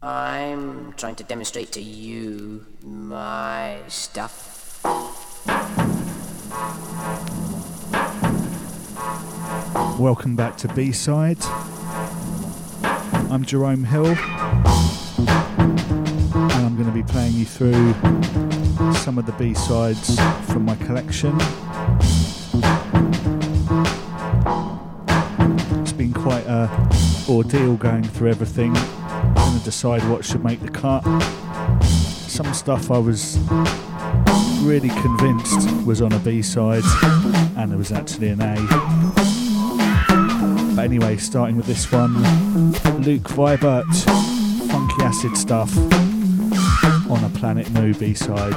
I'm trying to demonstrate to you my stuff. Welcome back to B Side. I'm Jerome Hill, and I'm going to be playing you through some of the B sides from my collection. It's been quite a ordeal going through everything, trying to decide what should make the cut. Some stuff I was really convinced was on a B side, and there was actually an A. But anyway, starting with this one Luke Vibert, Funky Acid Stuff on a Planet Mu B side.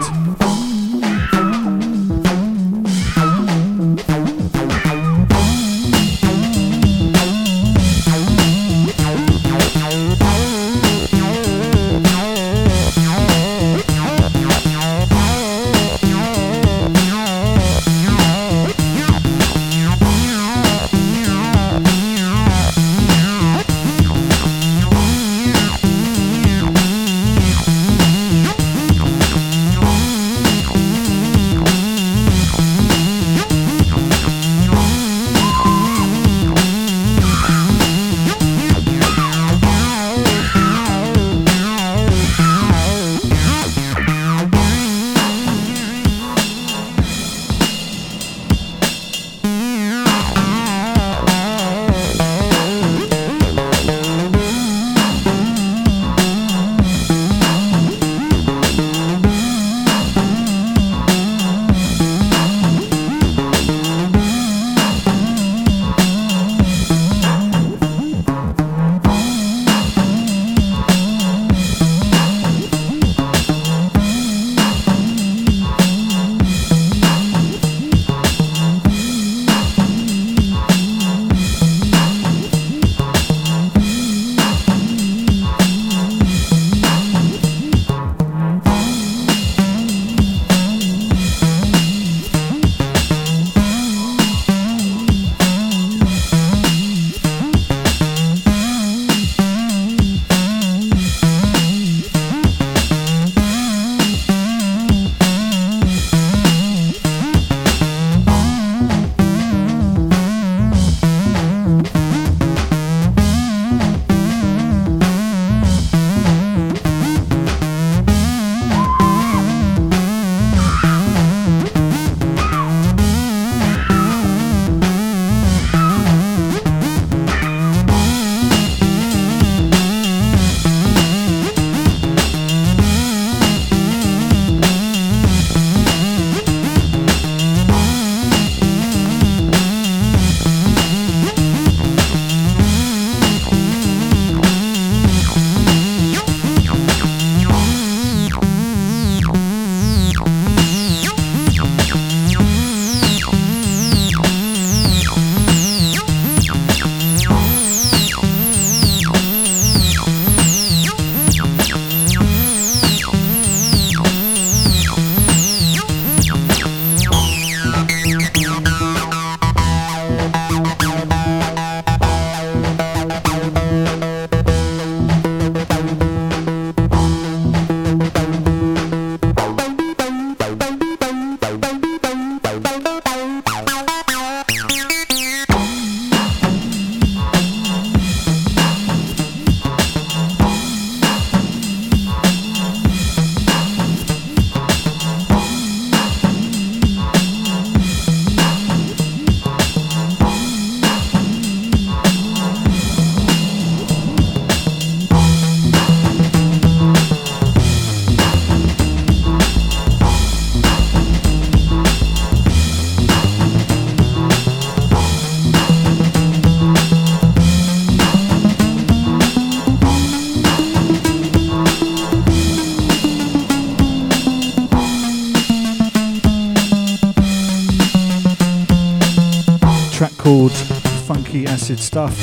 Acid stuff.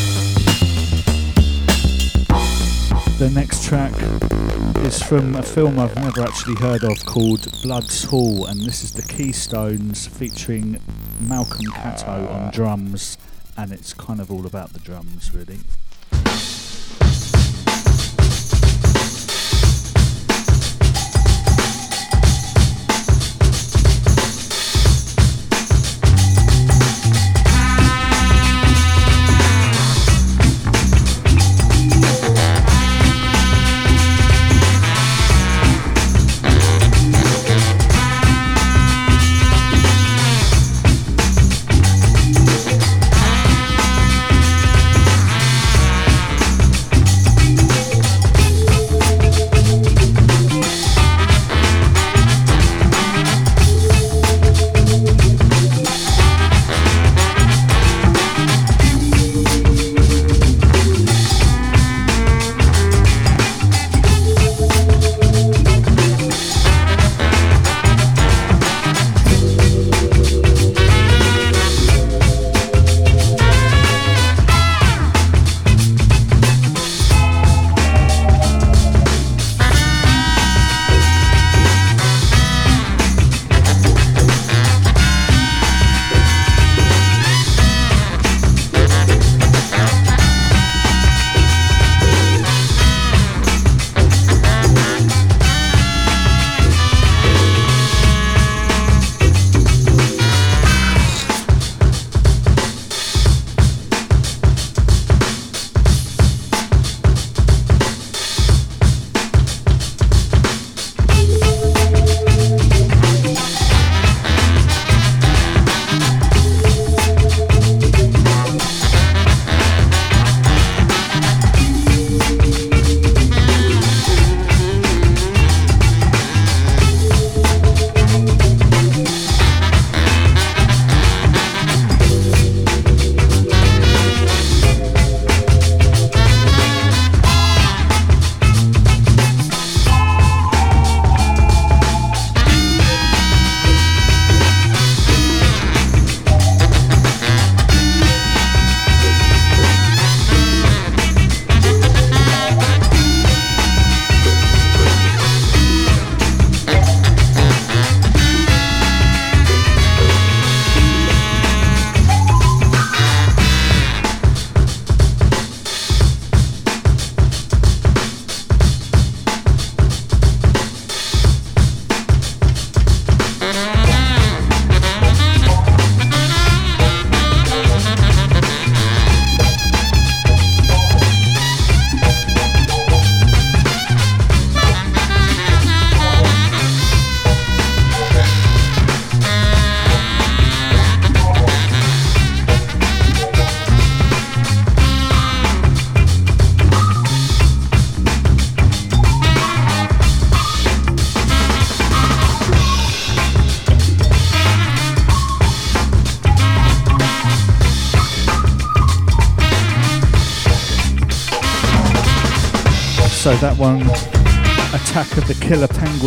The next track is from a film I've never actually heard of called Blood's Hall, and this is the Keystones featuring Malcolm Catto on drums, and it's kind of all about the drums, really.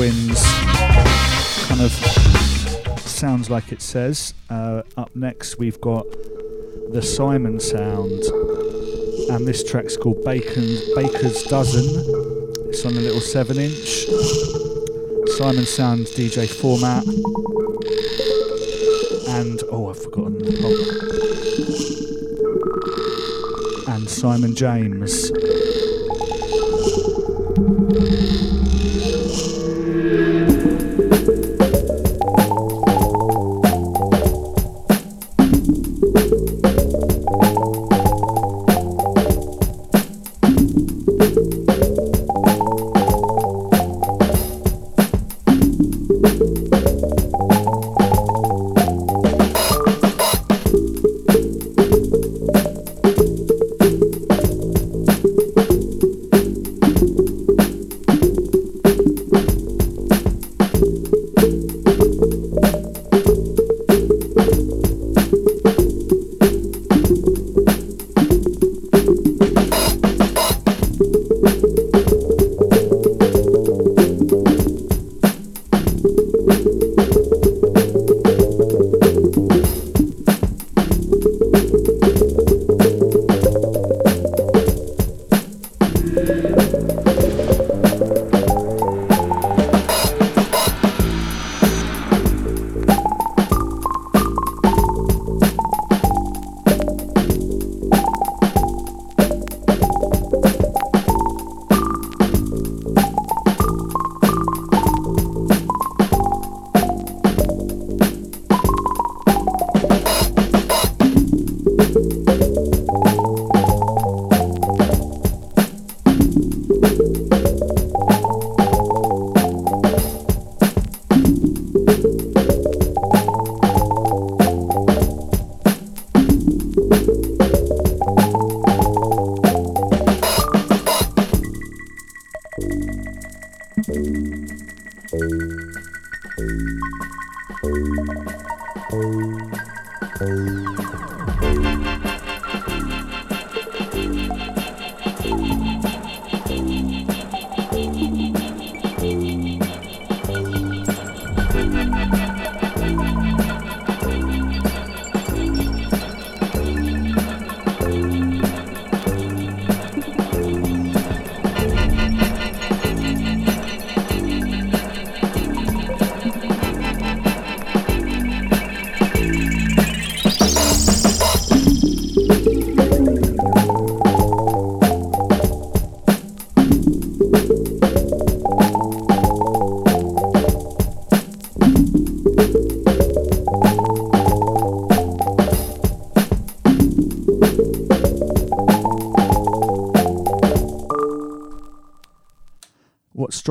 Penguins, kind of sounds like it says. Uh, up next, we've got the Simon Sound, and this track's called Bacon's, Baker's Dozen. It's on a little 7 inch. Simon Sound DJ format. And, oh, I've forgotten. the Oh. And Simon James.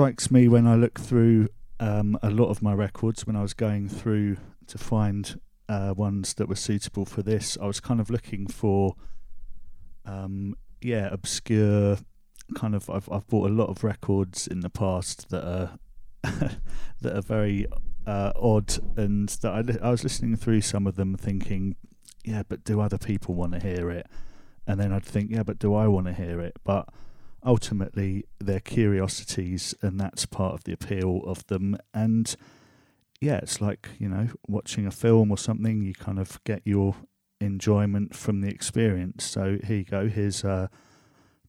Strikes me when I look through um, a lot of my records when I was going through to find uh, ones that were suitable for this. I was kind of looking for, um, yeah, obscure kind of. I've I've bought a lot of records in the past that are that are very uh, odd, and that I I was listening through some of them, thinking, yeah, but do other people want to hear it? And then I'd think, yeah, but do I want to hear it? But ultimately they're curiosities, and that's part of the appeal of them. And yeah, it's like you know watching a film or something. You kind of get your enjoyment from the experience. So here you go. Here's uh,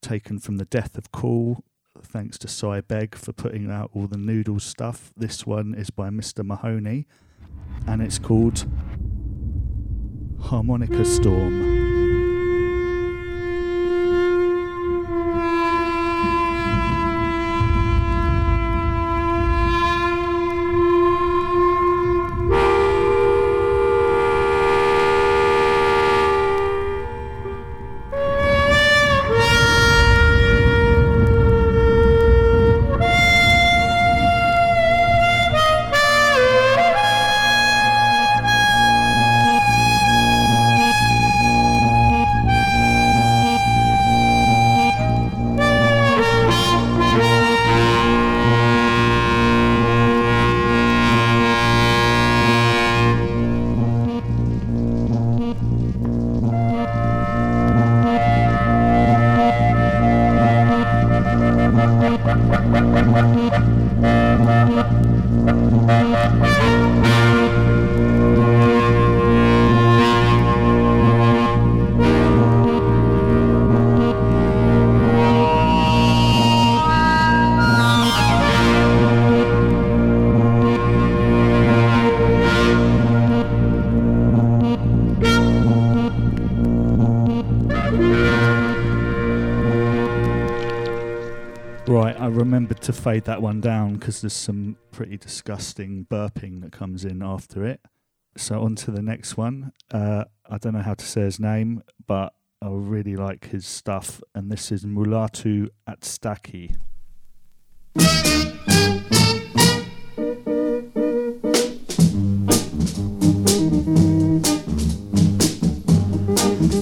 taken from the Death of Cool. Thanks to Cy Beg for putting out all the noodles stuff. This one is by Mr. Mahoney, and it's called Harmonica Storm. Remembered to fade that one down because there's some pretty disgusting burping that comes in after it. So on to the next one. Uh, I don't know how to say his name, but I really like his stuff, and this is Mulatu Astatke.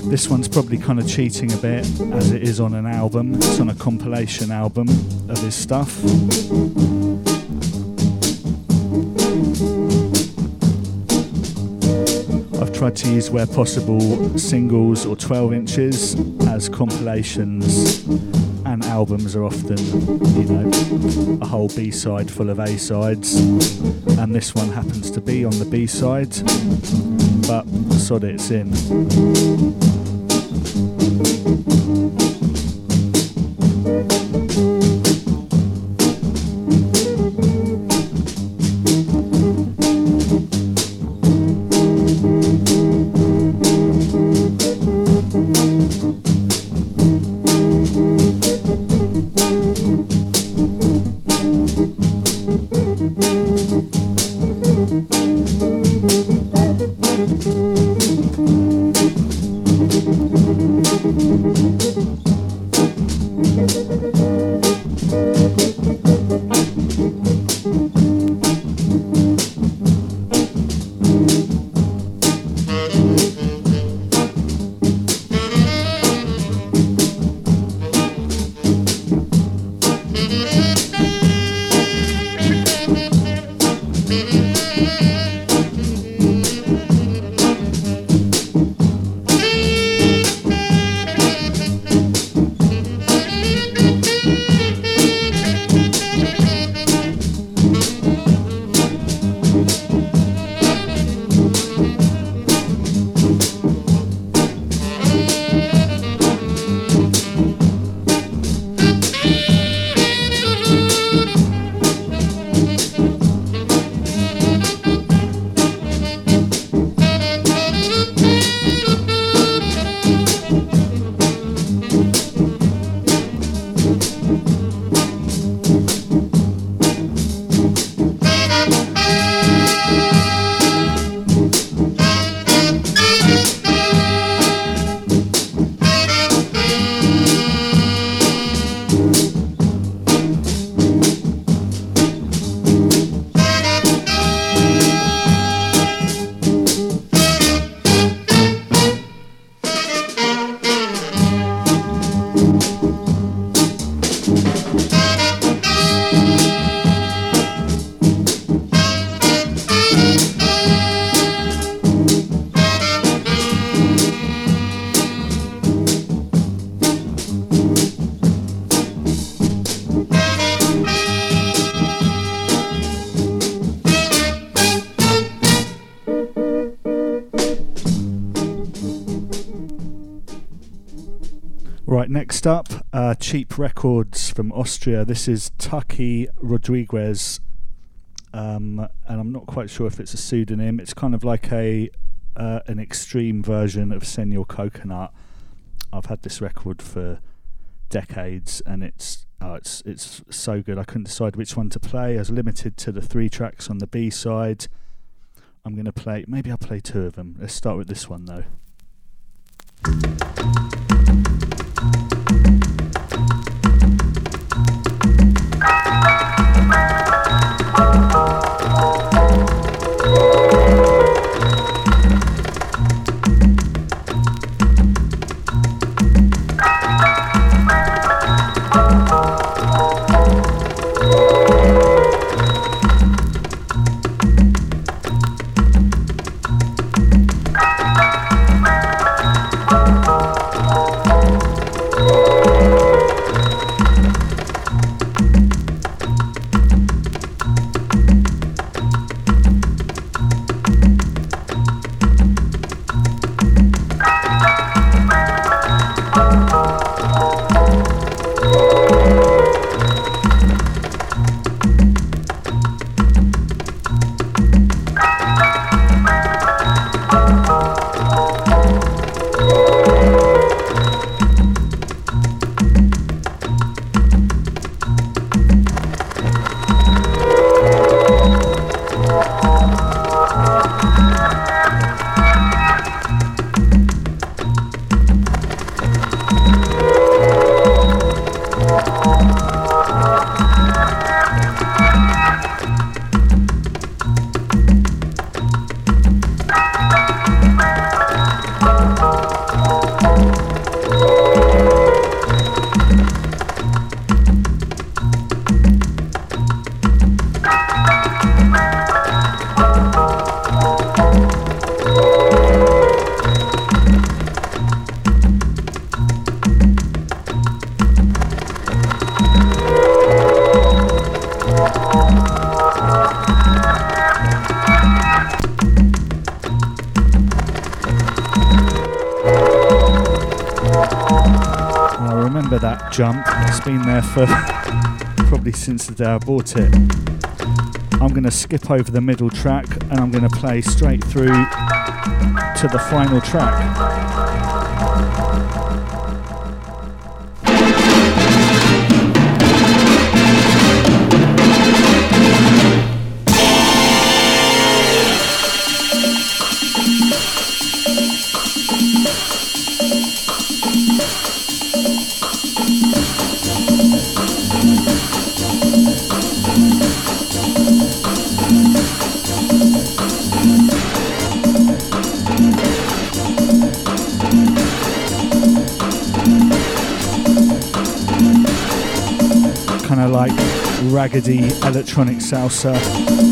This one's probably kind of cheating a bit as it is on an album. It's on a compilation album of his stuff. I've tried to use where possible singles or 12 inches as compilations and albums are often, you know, a whole B side full of A sides. And this one happens to be on the B side, but sod it, it's in. Cheap Records from Austria. This is Tucky Rodriguez, um, and I'm not quite sure if it's a pseudonym. It's kind of like a uh, an extreme version of Senor Coconut. I've had this record for decades, and it's oh, it's it's so good. I couldn't decide which one to play. I was limited to the three tracks on the B side. I'm going to play. Maybe I'll play two of them. Let's start with this one though. Bye. Jump. It's been there for probably since the day I bought it. I'm going to skip over the middle track and I'm going to play straight through to the final track. Raggedy electronic salsa.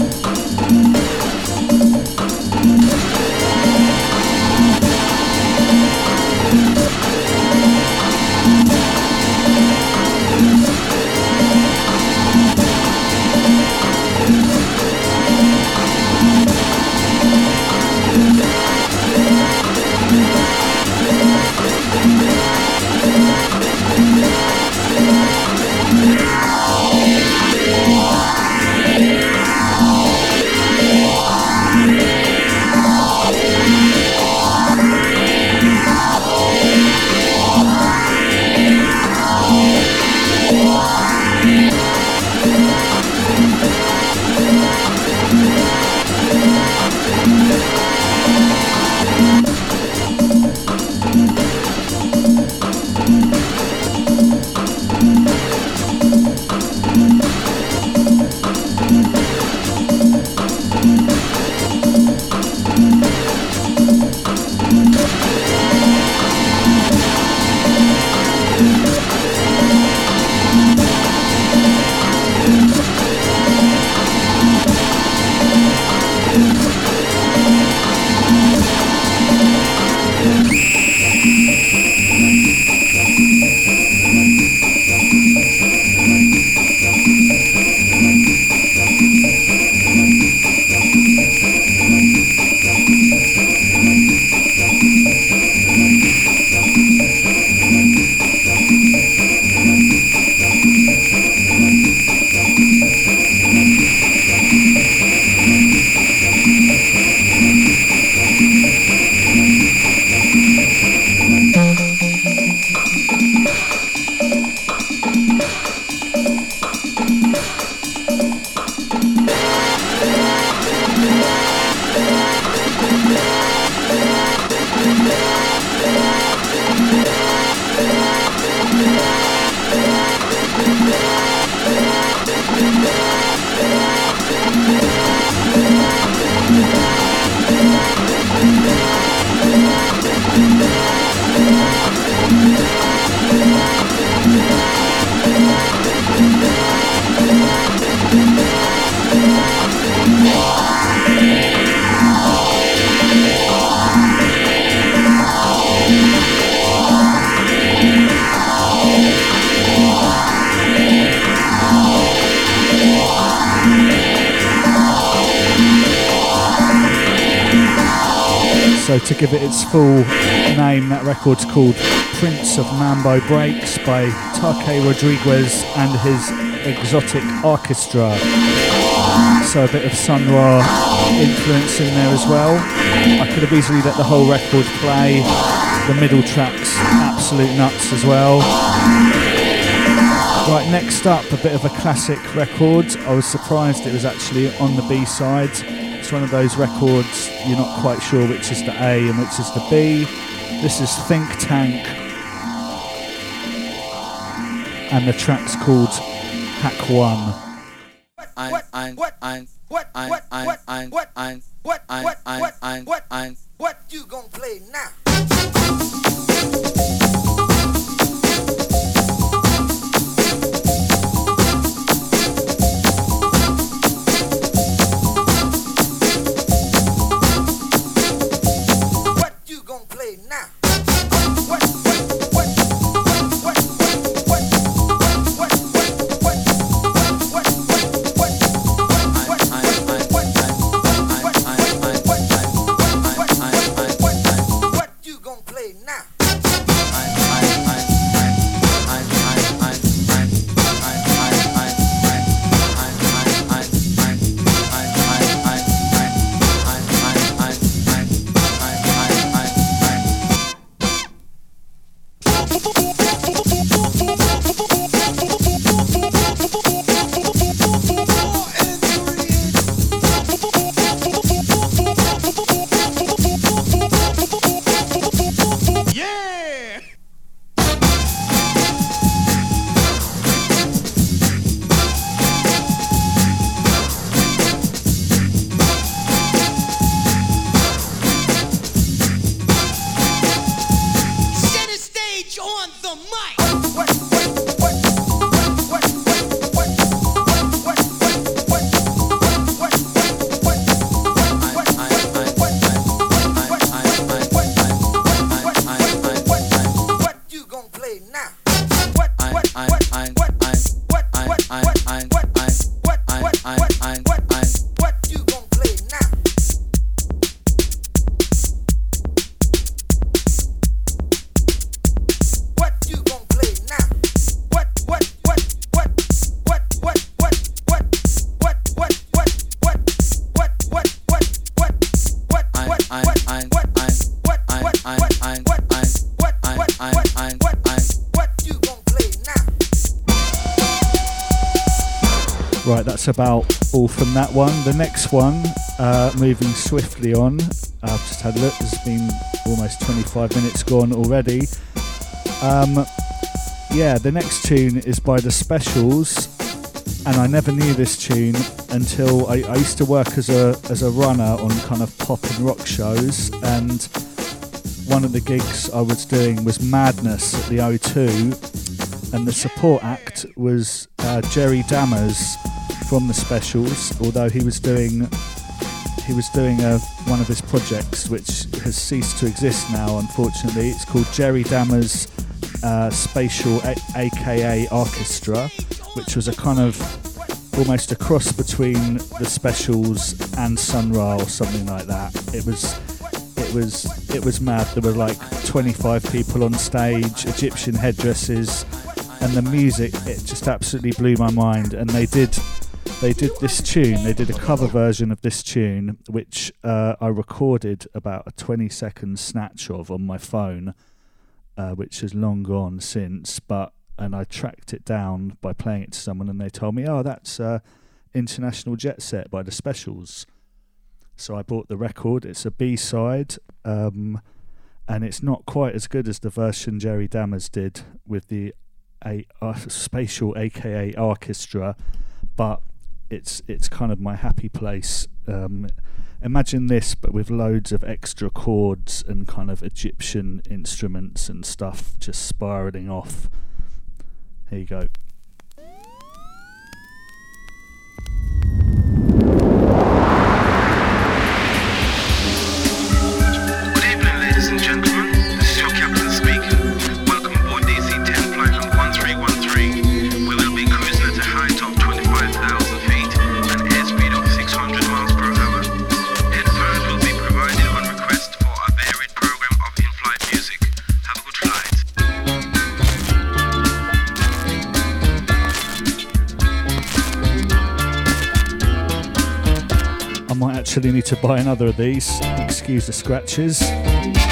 Give it its full name, that record's called Prince of Mambo Breaks by Take Rodriguez and his exotic orchestra. So a bit of Sun Ra influence in there as well. I could have easily let the whole record play. The middle track's absolute nuts as well. Right, next up, a bit of a classic record. I was surprised it was actually on the B side. It's one of those records you're not quite sure which is the A and which is the B. This is Think Tank, and the track's called Hack One. What? What? What? What? What? What? What? What? What? What? What? What? Right, that's about all from that one. The next one, uh, moving swiftly on. I've just had a look. It's been almost 25 minutes gone already. Um, yeah, the next tune is by The Specials, and I never knew this tune until I, I used to work as a as a runner on kind of pop and rock shows, and one of the gigs I was doing was Madness at the O2, and the support act was uh, Jerry Dammers from the Specials, although he was doing he was doing a, one of his projects which has ceased to exist now. Unfortunately, it's called Jerry Dammers uh, Spatial a- AKA Orchestra, which was a kind of almost a cross between the Specials and Sun Ra or something like that. It was it was it was mad. There were like 25 people on stage, Egyptian headdresses, and the music. It just absolutely blew my mind. And they did they did this tune. They did a cover version of this tune, which uh, I recorded about a 20 second snatch of on my phone, uh, which has long gone since. But and I tracked it down by playing it to someone, and they told me, "Oh, that's uh, International Jet Set by the Specials." So I bought the record. It's a B side, um, and it's not quite as good as the version Jerry Dammers did with the a, uh, spatial, aka orchestra, but it's it's kind of my happy place. Um, imagine this, but with loads of extra chords and kind of Egyptian instruments and stuff just spiraling off. Here you go. Actually need to buy another of these. Excuse the scratches.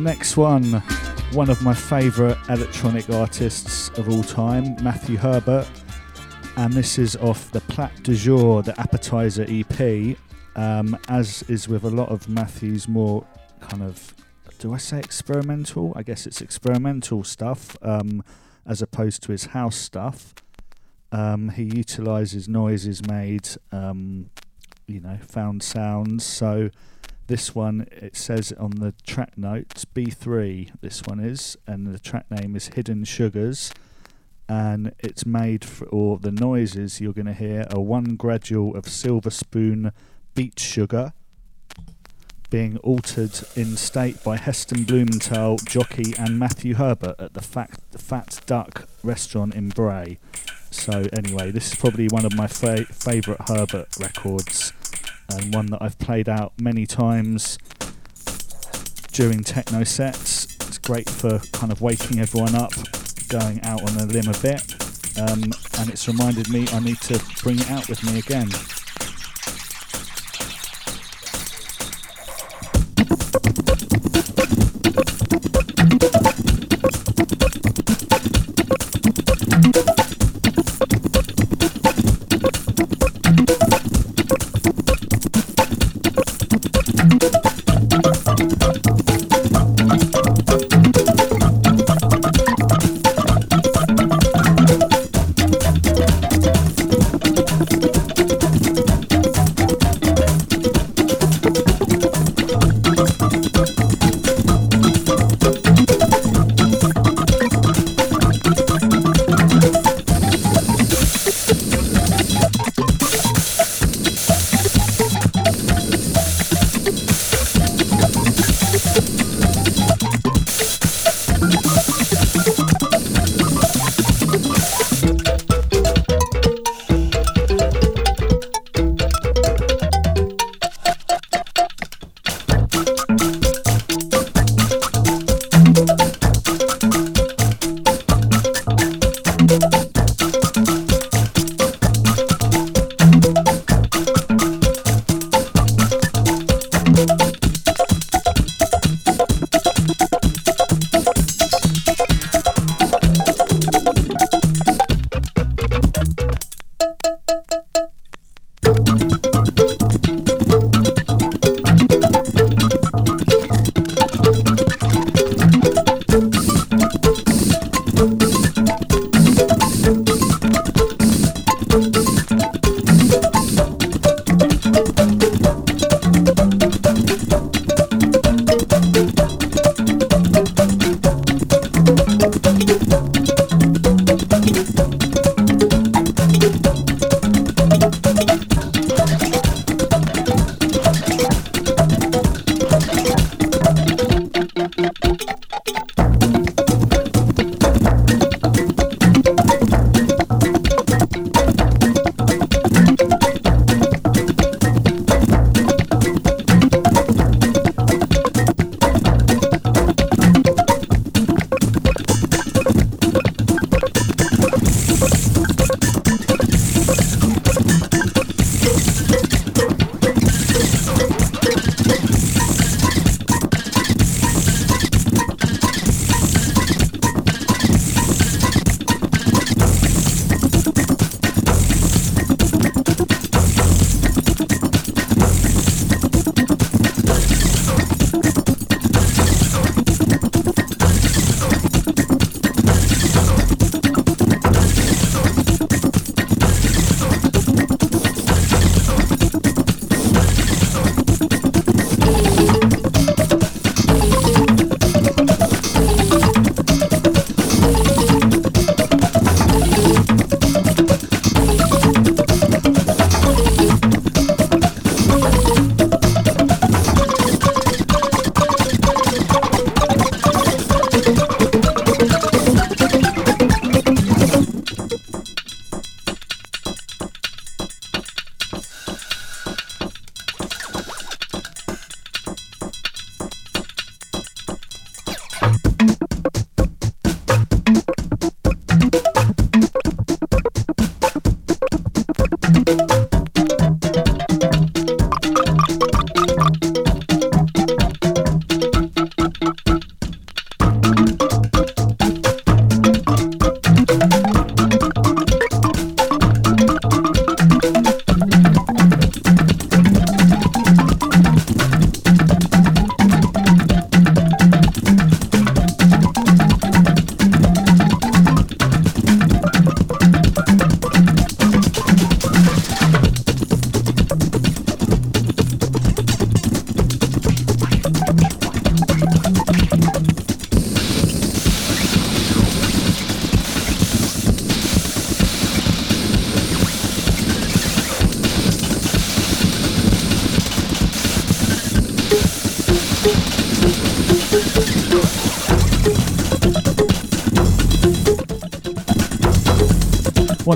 Next one, one of my favourite electronic artists of all time, Matthew Herbert, and this is off the Plat du Jour, the Appetizer EP. Um, as is with a lot of Matthew's more kind of, do I say experimental? I guess it's experimental stuff um, as opposed to his house stuff. Um, he utilises noises made, um, you know, found sounds. So this one, it says on the track notes B3, this one is, and the track name is Hidden Sugars. And it's made for, or the noises you're going to hear are one gradual of Silver Spoon beet sugar being altered in state by Heston Blumenthal, jockey, and Matthew Herbert at the Fat, the Fat Duck restaurant in Bray. So, anyway, this is probably one of my fa- favourite Herbert records and one that I've played out many times during techno sets. It's great for kind of waking everyone up, going out on a limb a bit, um, and it's reminded me I need to bring it out with me again.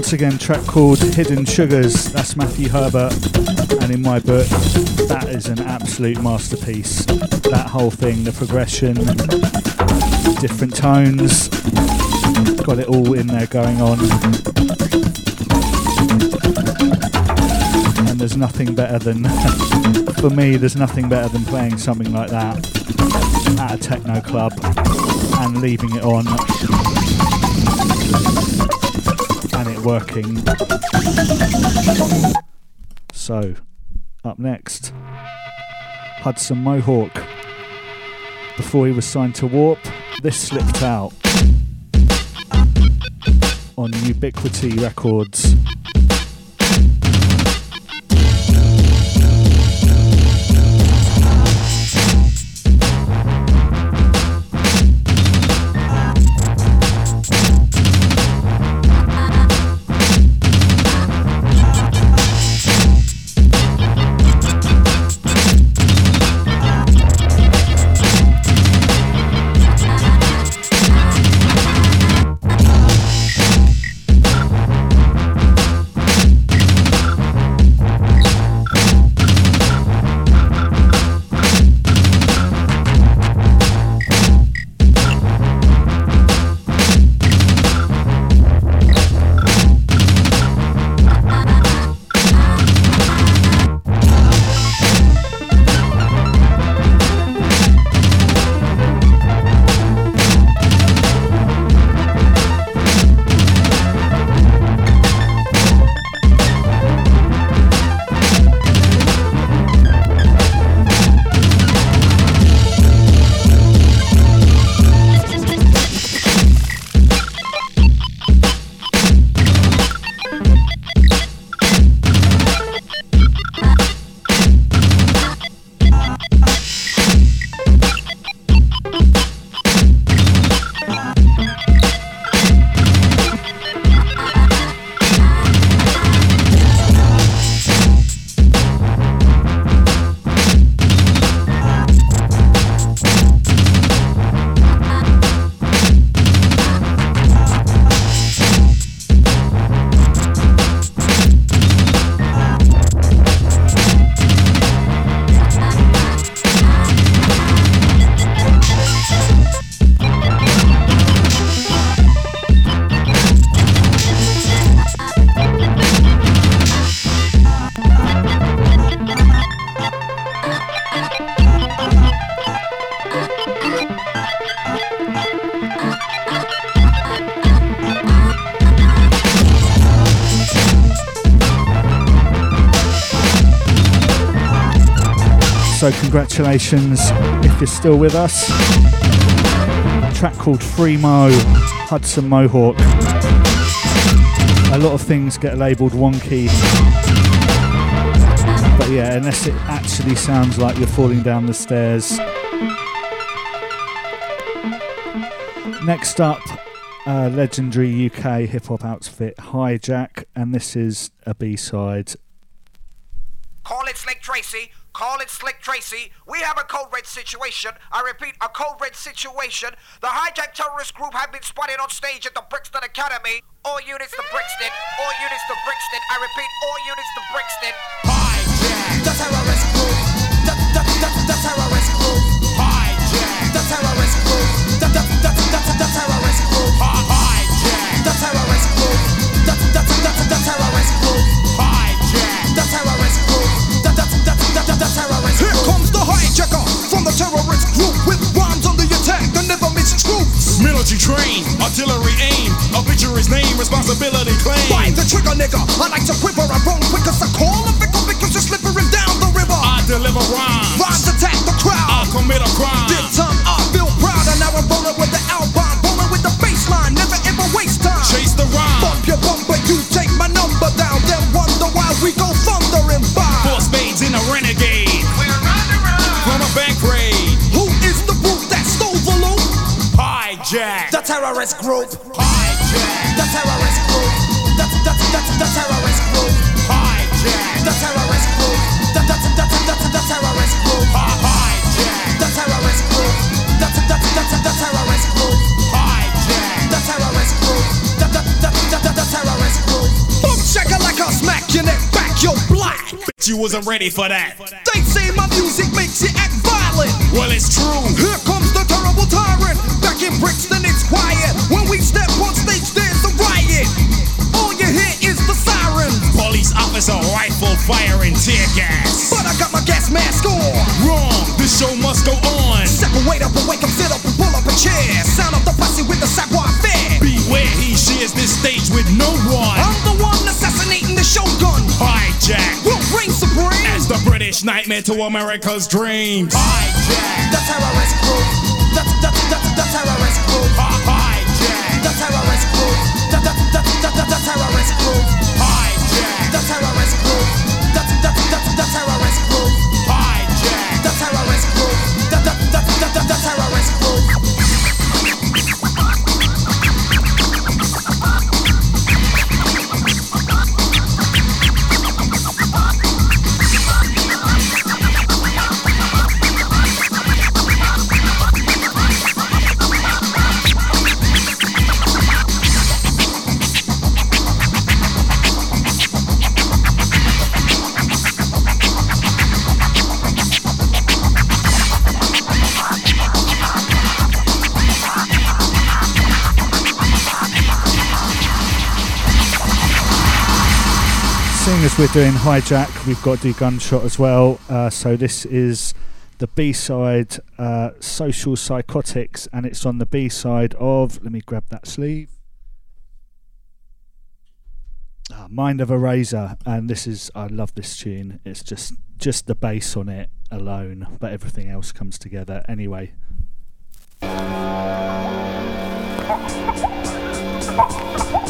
Once again, track called Hidden Sugars. That's Matthew Herbert, and in my book, that is an absolute masterpiece. That whole thing, the progression, different tones, got it all in there going on. And there's nothing better than, for me, there's nothing better than playing something like that at a techno club and leaving it on working. So, up next, Hudson Mohawke. Before he was signed to Warp, this slipped out on Ubiquity Records. Congratulations if you're still with us. A track called Free Mo, Hudson Mohawke. A lot of things get labelled wonky. But yeah, unless it actually sounds like you're falling down the stairs. Next up, uh, legendary UK hip hop outfit Hijack, and this is a B side. Call it Slick Tracy. Call it Slick Tracy. We have a code red situation. I repeat, a code red situation. The hijack terrorist group have been spotted on stage at the Brixton Academy. All units to Brixton. All units to Brixton. I repeat, all units to Brixton. Hijack. The terrorist group. Hijacker from the terrorist group with rhymes on the attack that never miss troops. Military train, artillery aim, obituary's name, responsibility claim. Why the trigger nigga? I like to quiver, I roll quick as I call a vicar because you're slipping down the river. I deliver rhymes. Rhymes attack the crowd. I commit a crime. This time I feel proud and now I'm rolling with the albine, rolling with the bass line, never ever waste time. Chase the rhyme. Bump your bumper, you take my number down, then wonder why we go thundering by. Four spades in a renegade. Hijack. The terrorist group. Hijack. The terrorist group. The, the, the, the terrorist group. Hijack. The terrorist group. The, the, the, the, the, the terrorist group. Hijack. The terrorist group. The, the, the, the, the terrorist group. Hijack. The terrorist group. The, the, the, the, terrorist group. Boom checker like I'll smack your neck back, you're black. But you wasn't ready for that. They say my music makes you act well, it's true. Here comes the terrible tyrant. Back in Brixton, it's quiet. When we step on stage, there's a riot. All you hear is the sirens. Police officer rifle firing tear gas. But I got my gas mask on. Wrong. This show must go on. Separate up and wake up, sit up and pull up a chair. Sound of the posse with the savoir faire. Beware, he shares this stage with no one. I'm the one assassinating the shogun. Hijack. We'll reign supreme. As the British nightmare to America's dreams. Hijack. The terrorist group. The, the, the, the terrorist group. Hijack. The terrorist group. The, the, the, the, the terrorist group. We're doing hijack, we've got do gunshot as well. Uh, so this is the B side, uh, Social Psychotics, and it's on the B side of. Let me grab that sleeve. Ah, Mind of a Razor, and this is I love this tune. It's just just the bass on it alone, but everything else comes together anyway.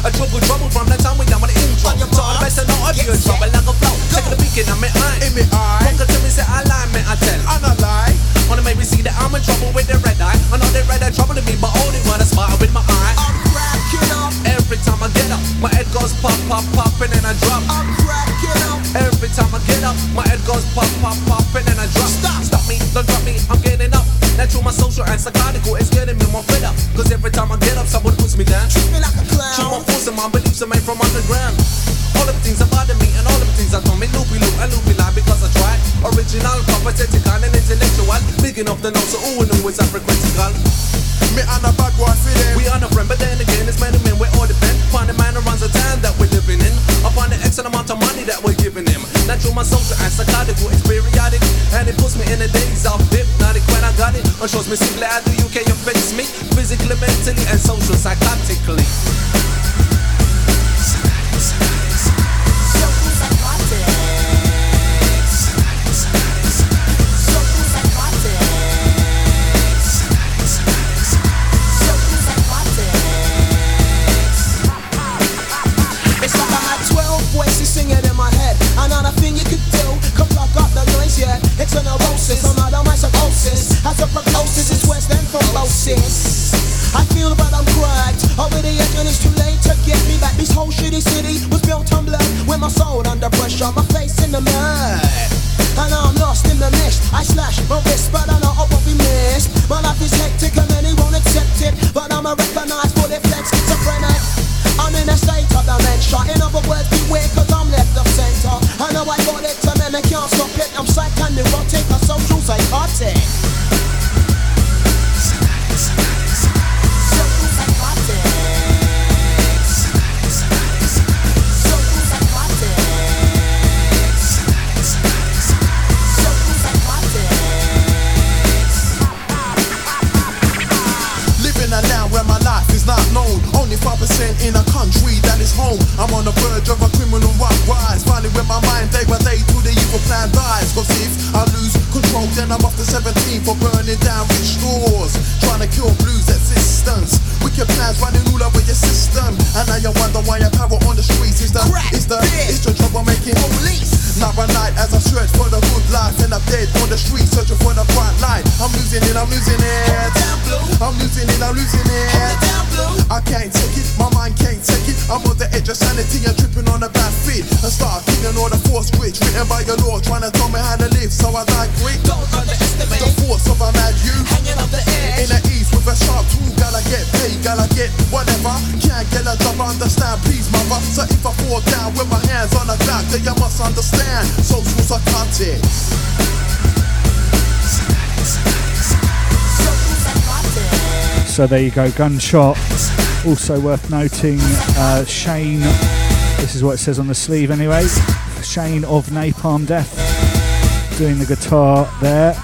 A trouble, trouble from the time we with the intro. So the best to know if you're trouble like a flow. Taking a peek in my eye. Eh? In my eye. Walk up to me, say I lie, man, I tell. I'm not lie. Wanna make me see that I'm in trouble with the red eye. I know they red eye trouble to me, but only when I smile with my eye. I'm cracking up. Every time I get up, my head goes pop, pop, pop, and then I drop. I'm cracking up. Every time I get up, my head goes pop, pop, pop, and then I drop. Stop. Stop me, don't drop me, I'm getting up. Natural, my social and psychotical is getting me more fed up. Cause every time I get up, someone puts me down. Treat me like a clown. And my beliefs are made from underground. All of the things that bother me and all of the things that don't me loopy loop and loopy lie because I try. Original, competent, and intellectual. Big enough to know, so who knew it's critical. Me and a bad boy for. We are no friend, but then again, it's many men we all depend upon the man who runs the town that we're living in, upon the excellent amount of money that we're giving him. Natural, my social and psychotical is periodic, and it puts me in the days of hypnotic when I got it. Shows me simply how do you can you face me physically, mentally, and social psychotically. The edge and it's too late to get me back. This whole shitty city was built on blood. With my soul under pressure, my face in the mud. And I'm lost in the mesh. I slash my wrist, but I know I won't be missed. My life is hectic rise. Finally, when my mind day by day to the evil plan dies. Cause if I lose control, then I'm off to 17 for burning down rich stores. Trying to cure blues existence. Wicked plans running all over your system. And now you wonder why your power on the streets is the, Crack, is the, is the trouble making Police. Not a night as I hatred for the good life, and I'm dead on the street searching for the bright light. I'm losing it, I'm losing it. I'm losing it, I'm losing it. I can't take it, my mind can't take it. I'm on the edge of sanity and tripping on a bad fit. And start feeling all the force grit written by your law, trying to tell me how to live. So I die quick. Don't underestimate the force of a mad you. hanging off the edge. In the east with a sharp tool, get paid, get whatever. Can't get a job, understand, please, mother. So if I fall down with my hands on the Glock, then you must understand. So there you go, gunshot. Also worth noting, uh, Shane. This is what it says on the sleeve, anyway. Shane of Napalm Death doing the guitar there.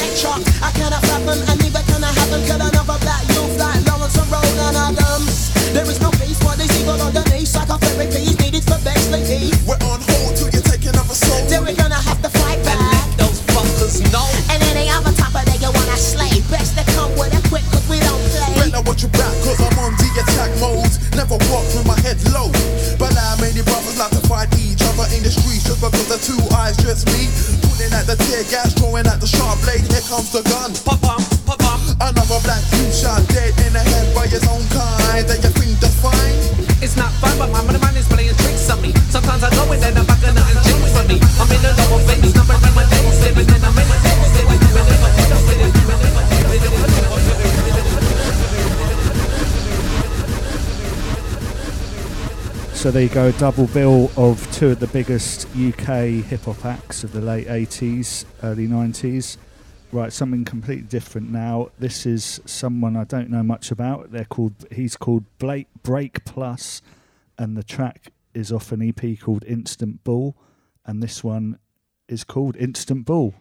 Someone's gonna get shot. I cannot fathom, and neither can I happen. Kill another black youth like Lawrence and Rolan Adams. There is no peace for these evil underneath. Psychotherapy is needed for Bexley Heath. We're on hold till you take another soul. Then we're gonna have to fight back. Those fuckers know. And any other top of they you wanna slay. Best to come with it quick, cause we don't play. Better watch your back, cause I'm on the attack mode. Never walk with my head low. But how many brothers like to fight each other in the streets just because the two eyes just me. Pulling at the tear gas, throwing at the sharp blade. Here comes the gun. Another black youth shot dead in the head by his own kind. Then you think that's fine? It's not fun, but my mind is playing tricks on me. Sometimes I know it, and I'm back and nothing changes for me. I'm in the lower phase, number in my days, living in a minute, living in a So there you go, a double bill of two of the biggest UK hip hop acts of the late 80s, early 90s. Right, something completely different now. This is someone I don't know much about. They're called he's called Blake Break Plus and the track is off an EP called Instant Bull and this one is called Instant Bull.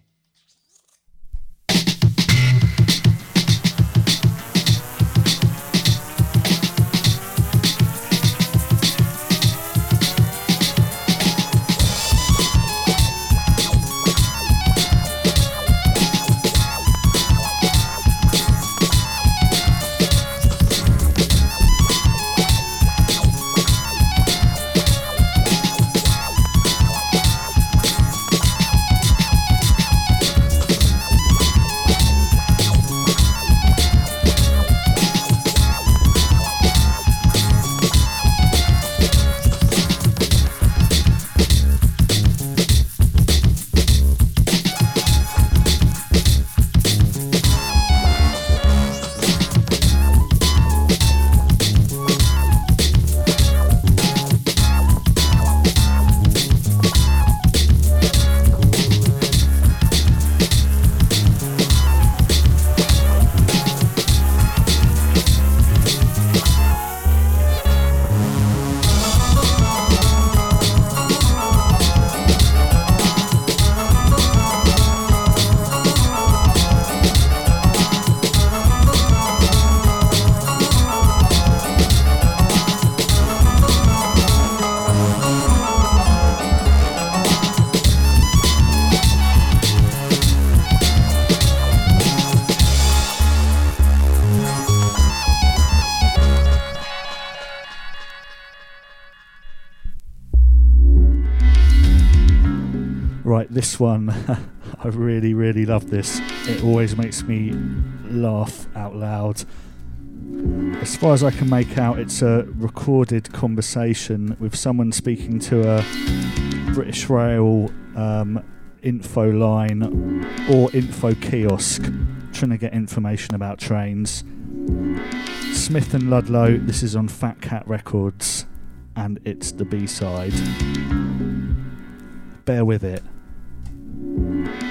One, I really, really love this. It always makes me laugh out loud. As far as I can make out, it's a recorded conversation with someone speaking to a British Rail um, info line or info kiosk, trying to get information about trains. Smith and Ludlow, this is on Fat Cat Records, and it's the B side. Bear with it. Yes?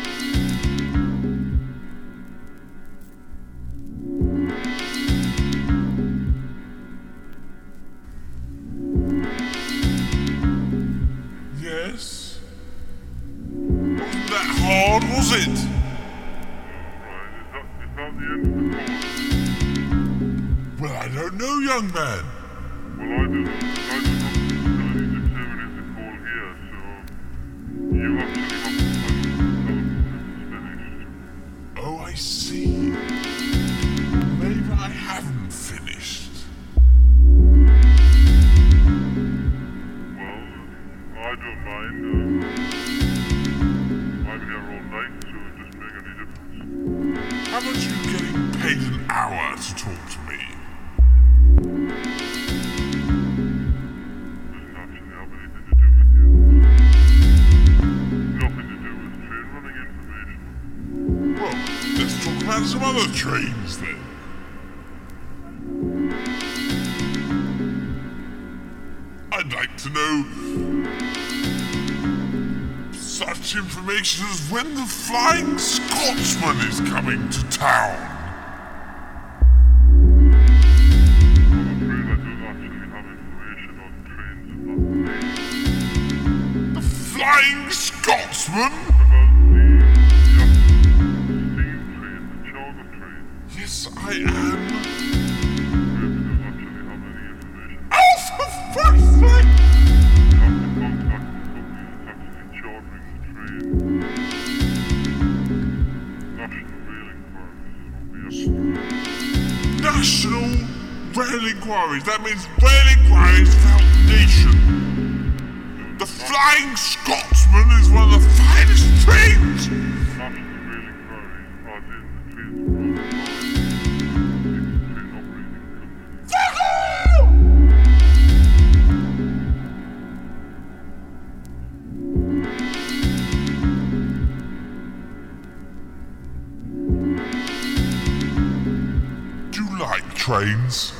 Information when the Flying Scotsman is coming to town. The Flying Scotsman? Trains?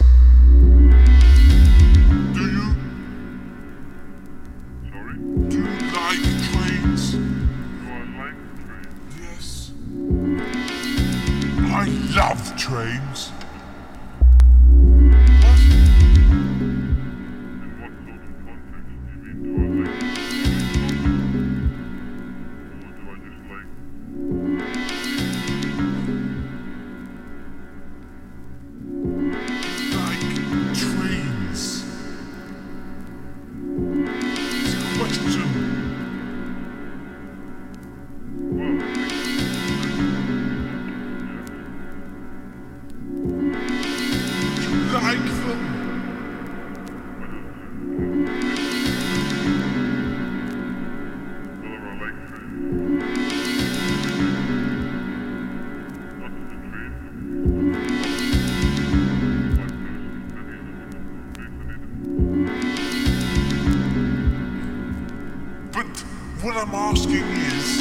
I'm asking is,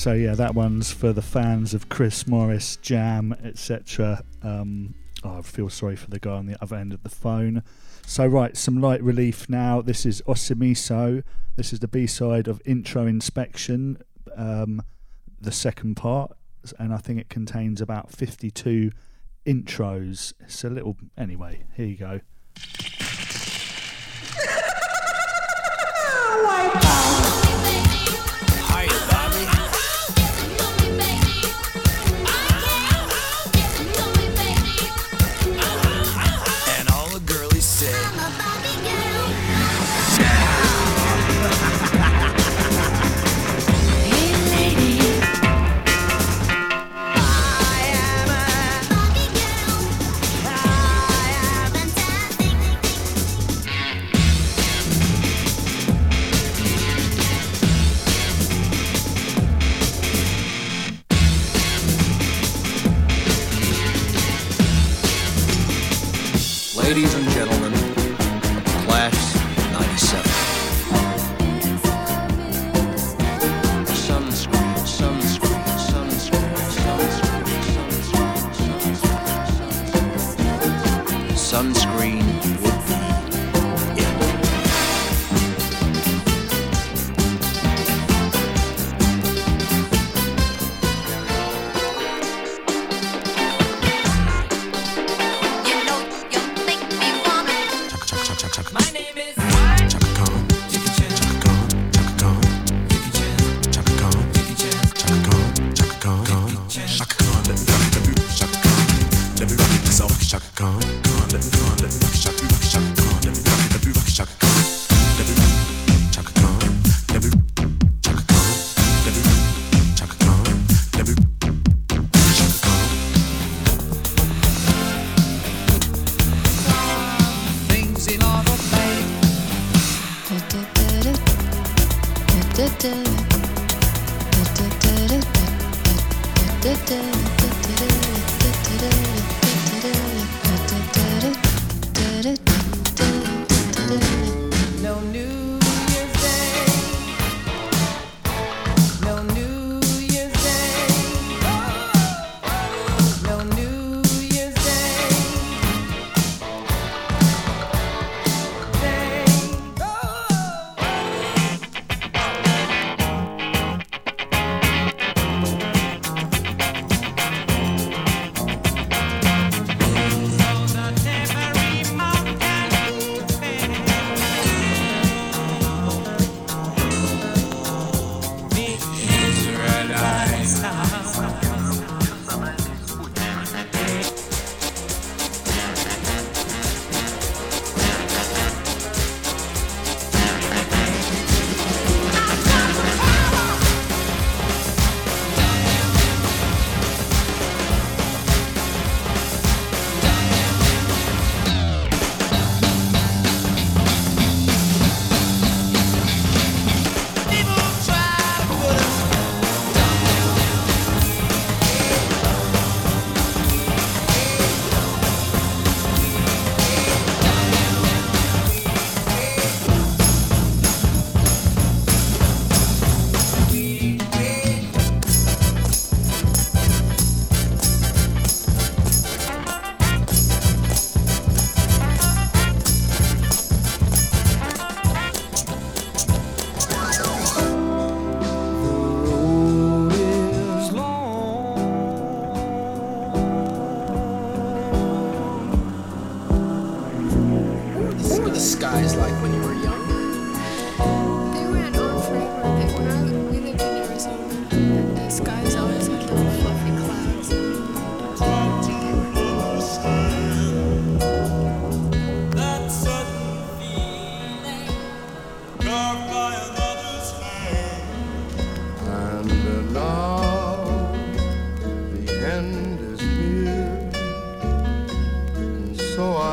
So yeah, that one's for the fans of Chris Morris, Jam, etc. Um, oh, I feel sorry for the guy on the other end of the phone. So right, some light relief now. This is Osymyso. This is the B-side of Intro Inspection, um, the second part, and I think it contains about 52 intros. It's a little anyway. Here you go. Ladies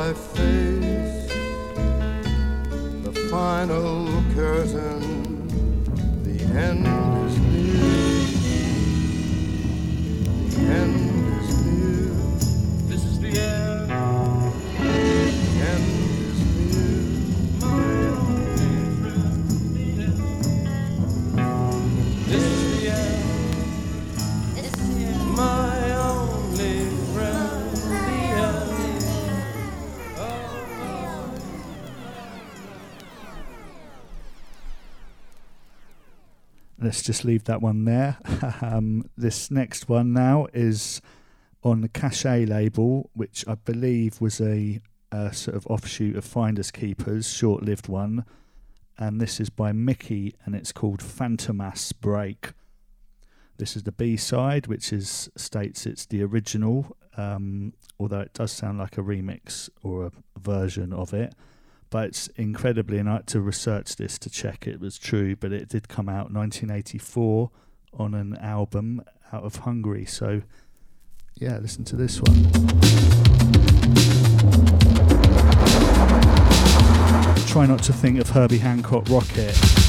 I face the final curtain. The end Let's just leave that one there. um, this next one now is on the Cachet label, which I believe was a, a sort of offshoot of Finders Keepers, short lived one. And this is by Mickey and it's called Phantomas Break. This is the B side, which is states it's the original, um, although it does sound like a remix or a version of it. But it's incredibly, and I had to research this to check it was true, but it did come out 1984 on an album out of Hungary. So, yeah, listen to this one. Try not to think of Herbie Hancock Rockit.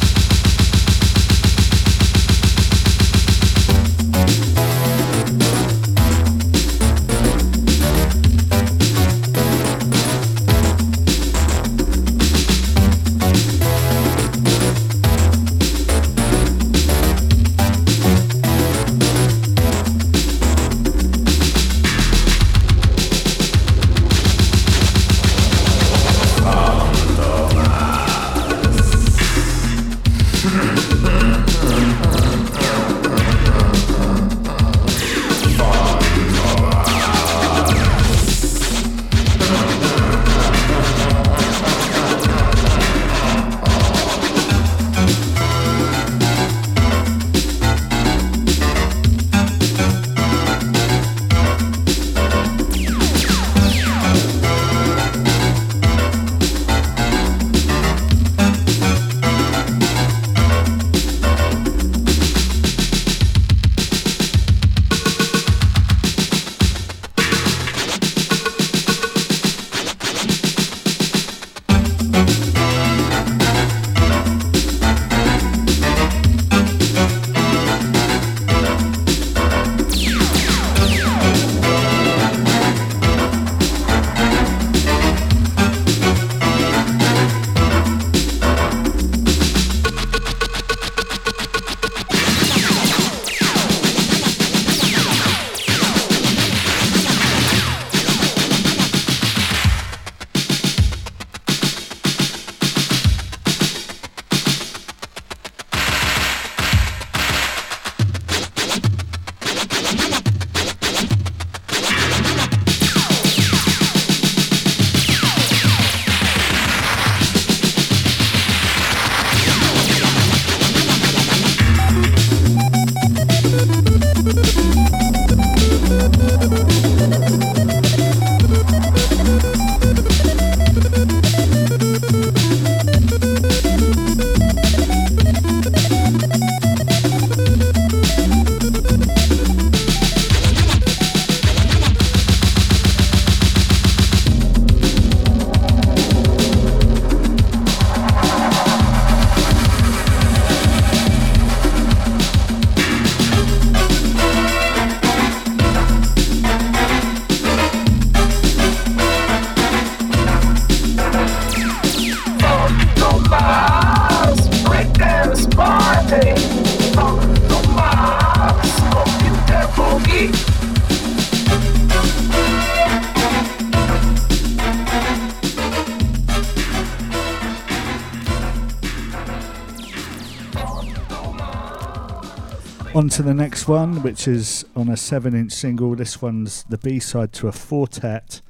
To the next one, which is on a 7 inch single. This one's the B side to a Four Tet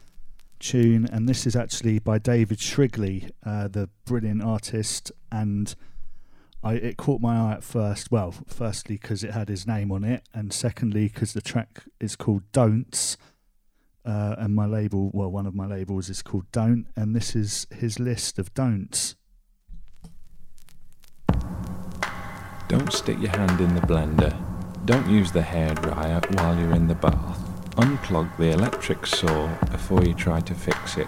tune, and this is actually by David Shrigley, uh, the brilliant artist. And I, it caught my eye at first. Well, firstly, because it had his name on it, and secondly, because the track is called Don'ts. Uh, and my label, well, one of my labels is called Don't, and this is his list of don'ts. Don't stick your hand in the blender. Don't use the hairdryer while you're in the bath. Unplug the electric saw before you try to fix it.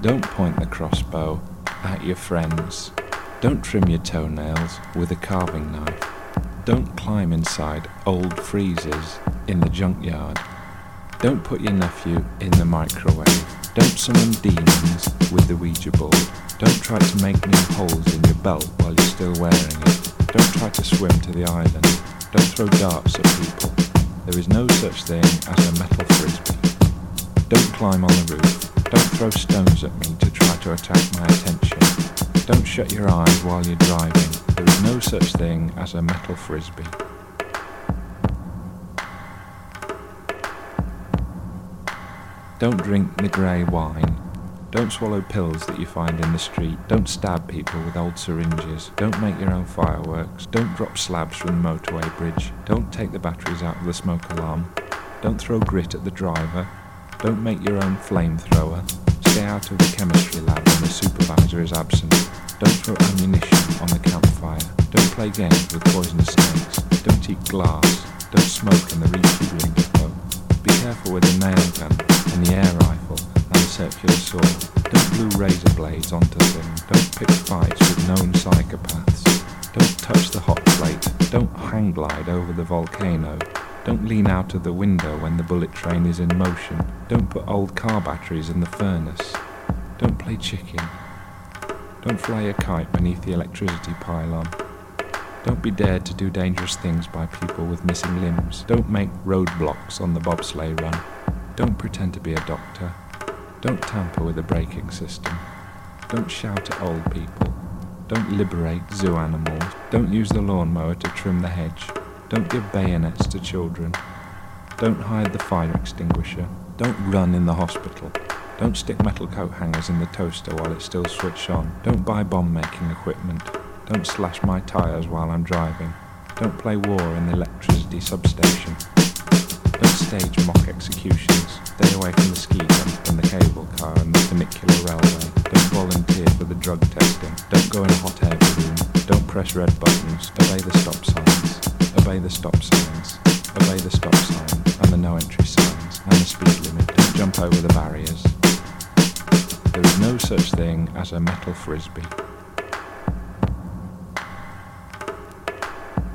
Don't point the crossbow at your friends. Don't trim your toenails with a carving knife. Don't climb inside old freezers in the junkyard. Don't put your nephew in the microwave. Don't summon demons with the Ouija board. Don't try to make new holes in your belt while you're still wearing it. Don't try to swim to the island. Don't throw darts at people. There is no such thing as a metal frisbee. Don't climb on the roof. Don't throw stones at me to try to attract my attention. Don't shut your eyes while you're driving. There is no such thing as a metal frisbee. Don't drink the grey wine. Don't swallow pills that you find in the street. Don't stab people with old syringes. Don't make your own fireworks. Don't drop slabs from the motorway bridge. Don't take the batteries out of the smoke alarm. Don't throw grit at the driver. Don't make your own flamethrower. Stay out of the chemistry lab when the supervisor is absent. Don't throw ammunition on the campfire. Don't play games with poisonous snakes. Don't eat glass. Don't smoke in the refueling depot. Be careful with the nail gun and the air rifle circular saw. Don't glue razor blades onto things. Don't pick fights with known psychopaths. Don't touch the hot plate. Don't hang glide over the volcano. Don't lean out of the window when the bullet train is in motion. Don't put old car batteries in the furnace. Don't play chicken. Don't fly a kite beneath the electricity pylon. Don't be dared to do dangerous things by people with missing limbs. Don't make roadblocks on the bobsleigh run. Don't pretend to be a doctor. Don't tamper with the braking system. Don't shout at old people. Don't liberate zoo animals. Don't use the lawnmower to trim the hedge. Don't give bayonets to children. Don't hide the fire extinguisher. Don't run in the hospital. Don't stick metal coat hangers in the toaster while it's still switched on. Don't buy bomb making equipment. Don't slash my tyres while I'm driving. Don't play war in the electricity substation. Stage mock executions. Stay away from the ski jump and the cable car and the funicular railway. Don't volunteer for the drug testing. Don't go in a hot air balloon. Don't press red buttons. Obey the stop signs. Obey the stop signs. Obey the stop sign and the no entry signs and the speed limit. Don't jump over the barriers. There is no such thing as a metal frisbee.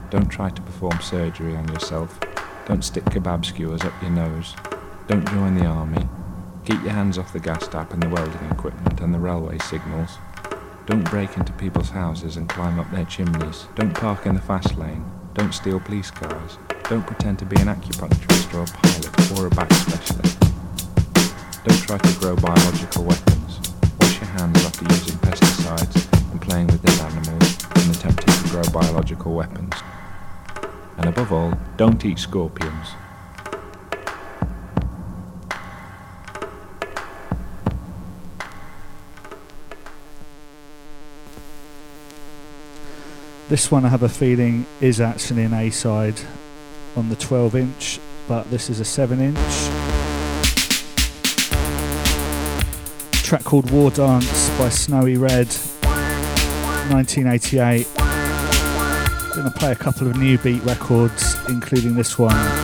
Don't try to perform surgery on yourself. Don't stick kebab skewers up your nose. Don't join the army. Keep your hands off the gas tap and the welding equipment and the railway signals. Don't break into people's houses and climb up their chimneys. Don't park in the fast lane. Don't steal police cars. Don't pretend to be an acupuncturist or a pilot or a back specialist. Don't try to grow biological weapons. Wash your hands after using pesticides and playing with dead animals and attempting to grow biological weapons. And above all, don't eat scorpions. This one I have a feeling is actually an A side on the 12 inch, but this is a 7 inch. track called War Dance by Snowy Red, 1988. Gonna play a couple of new beat records, including this one.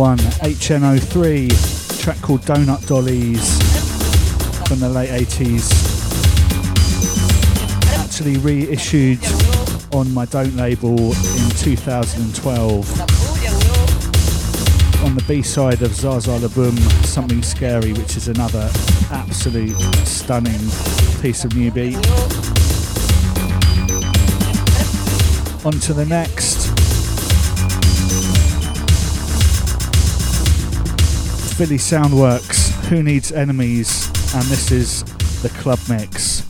One, HNO3, track called Donut Dollies from the late 80s. Actually reissued on my Don't label in 2012. On the B side of Zaza La Boom, Something Scary, which is another absolute stunning piece of new beat. On to the next. Philly Soundworks, Who Needs Enemies, and this is the club mix.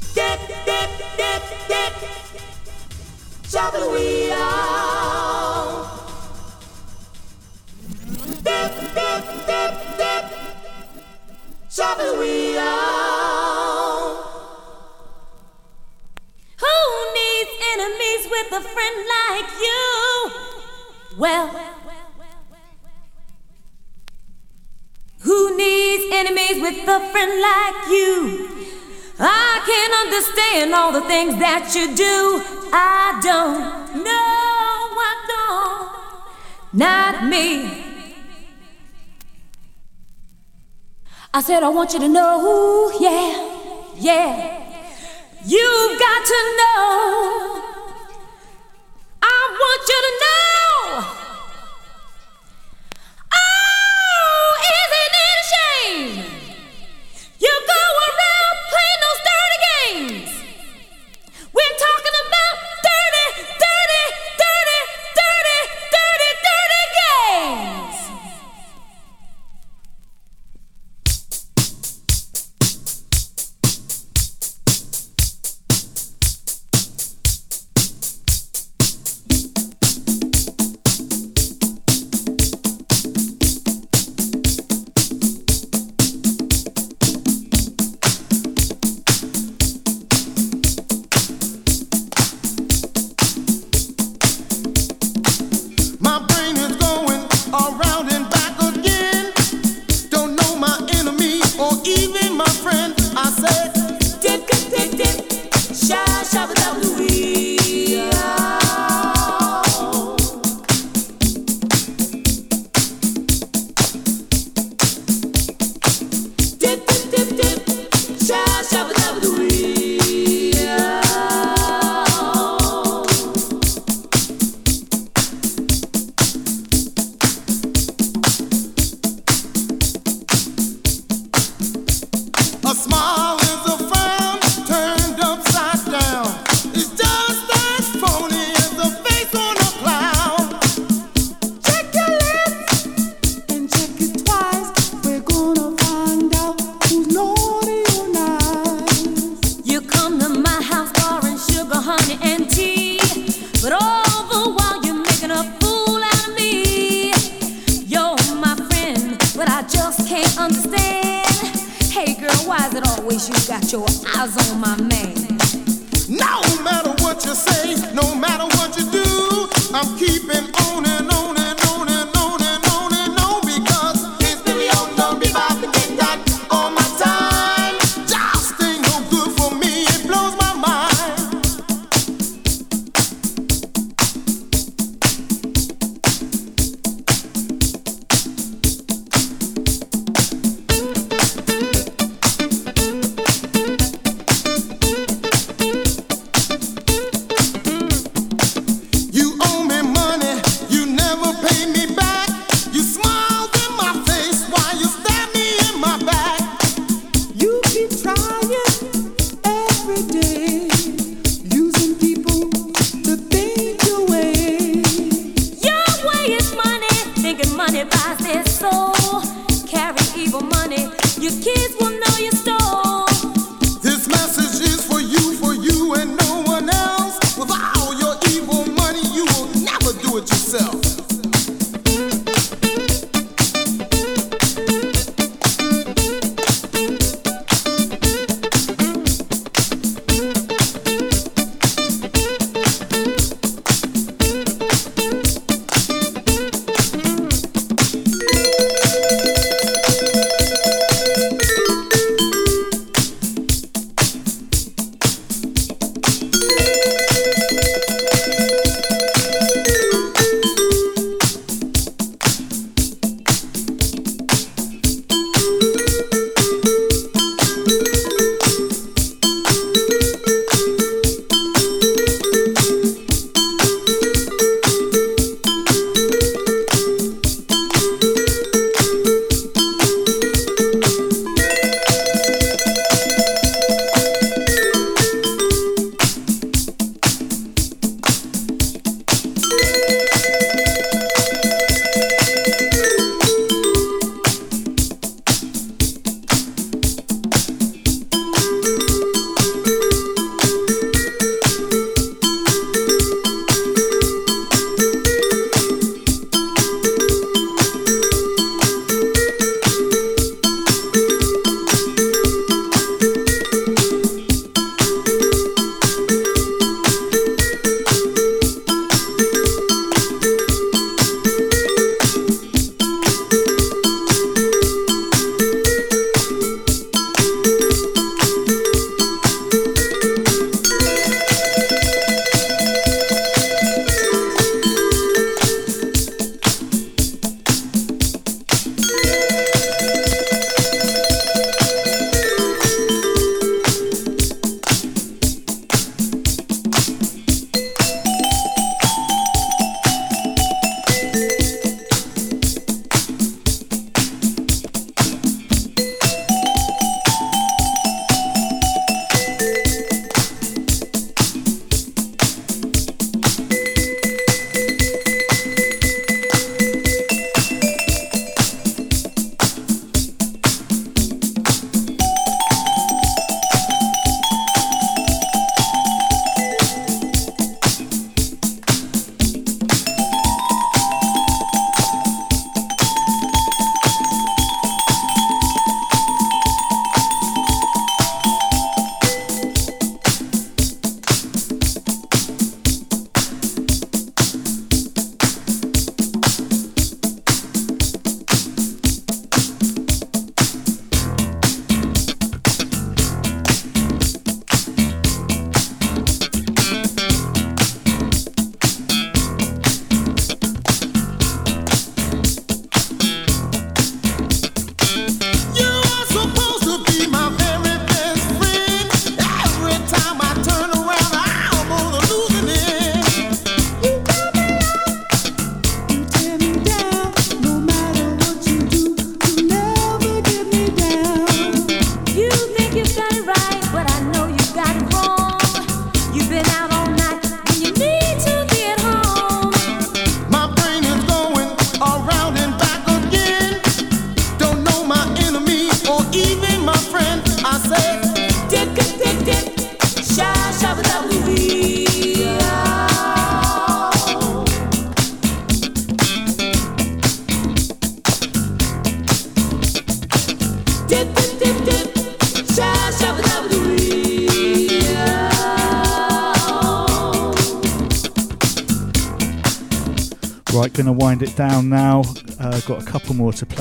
Who needs enemies with a friend like you? Well, Who needs enemies with a friend like you? I can understand all the things that you do. I don't. know. I don't. Not me. I said, I want you to know, yeah, yeah. You've got to know. I want you to know. I'm keeping on.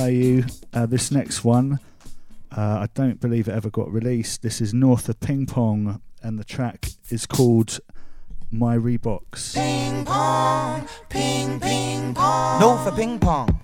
You. Uh, this next one, uh, I don't believe it ever got released. This is North of Ping Pong, and the track is called My Reeboks. Ping pong, ping ping pong. North of ping pong.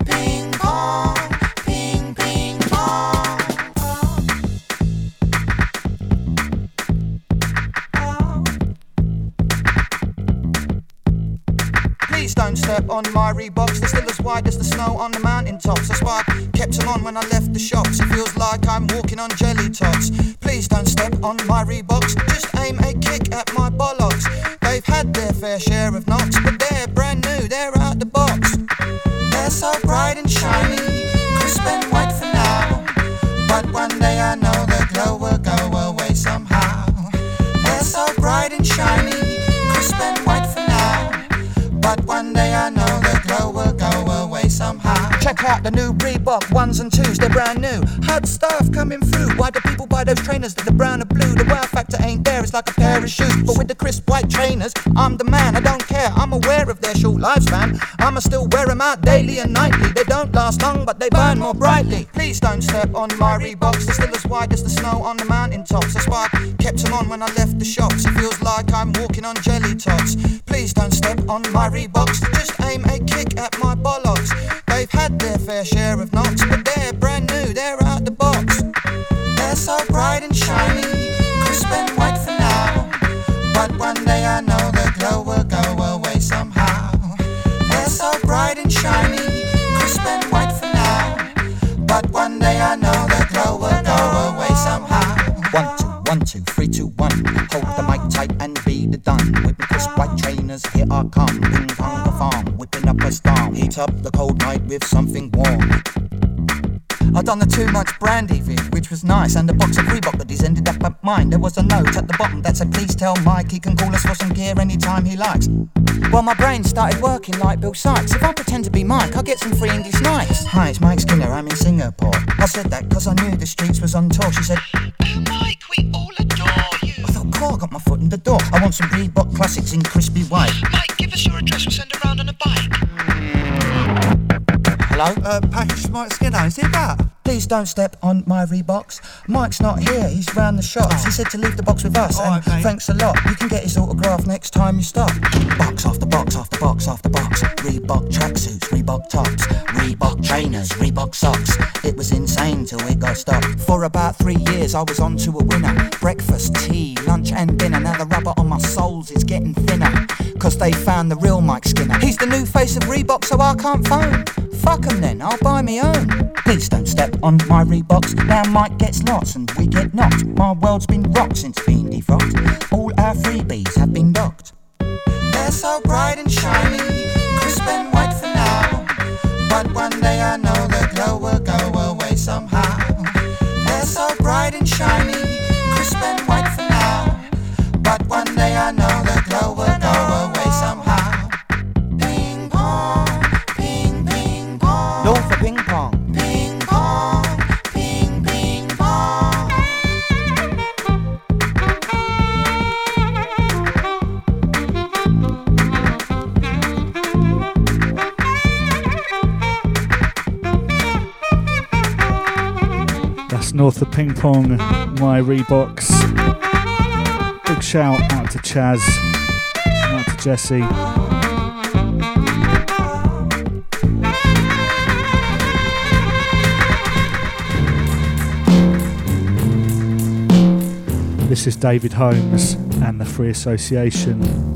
Hot stuff coming through. Why do people buy those trainers that are brown or blue? The wow factor ain't there, it's like a pair of shoes. But with the crisp white trainers, I'm the man, I don't care. I'm aware of their short lifespan. I'ma still wear them out daily and nightly. They don't last long, but they burn more brightly. Please don't step on my Reeboks, they're still as white as the snow on the mountain tops. That's why I kept them on when I left the shops. It feels like I'm walking on jelly tots. Please don't step on my Reeboks, just aim a kick at my bollocks. They've had their fair share of I know will go away somehow. One, two, one, two, three, two, one. Hold the mic tight and be the done. With crisp white trainers, here I come. Ping pong the farm, whipping up a storm. Heat up the cold night with something warm. I done the too much brandy vid, which was nice, and a box of Reebok goodies ended up at mine. There was a note at the bottom that said, "Please tell Mike he can call us for some gear anytime he likes." Well, my brain started working like Bill Sikes. If I pretend to be Mike, I'll get some free English nights. Hi, it's Mike Skinner. I'm in Singapore. I said that 'cause I knew the streets was on tour. She said, Mike, we all adore you. I thought, cool, I got my foot in the door. I want some Reebok classics in crispy white. Mike, give us your address. We'll send around on a bike. Hello? Uh, package Mike Skinner, is it that? Please don't step on my Reeboks. Mike's not here, he's round the shops. He said to leave the box with us, and thanks a lot. You can get his autograph next time you stop. Box after box after box after box. Reebok tracksuits, Reebok tops, Reebok trainers, Reebok socks. It was insane till it got stopped. For about three years, I was on to a winner. Breakfast, tea, lunch, and dinner. Now the rubber on my soles is getting thinner. Cause they found the real Mike Skinner. He's the new face of Reebok, so I can't phone. Fuck 'em then, I'll buy me own. Please don't step on my Reeboks. Now Mike gets lots and we get knocked. My world's been rocked since being defrocked. All our freebies have been docked. They're so bright and shiny, crisp and white for now. But one day I know the glow will go away somehow. North of Ping Pong, My Reeboks. Big shout out to Chaz, out to Jesse. This is David Holmes and the Free Association.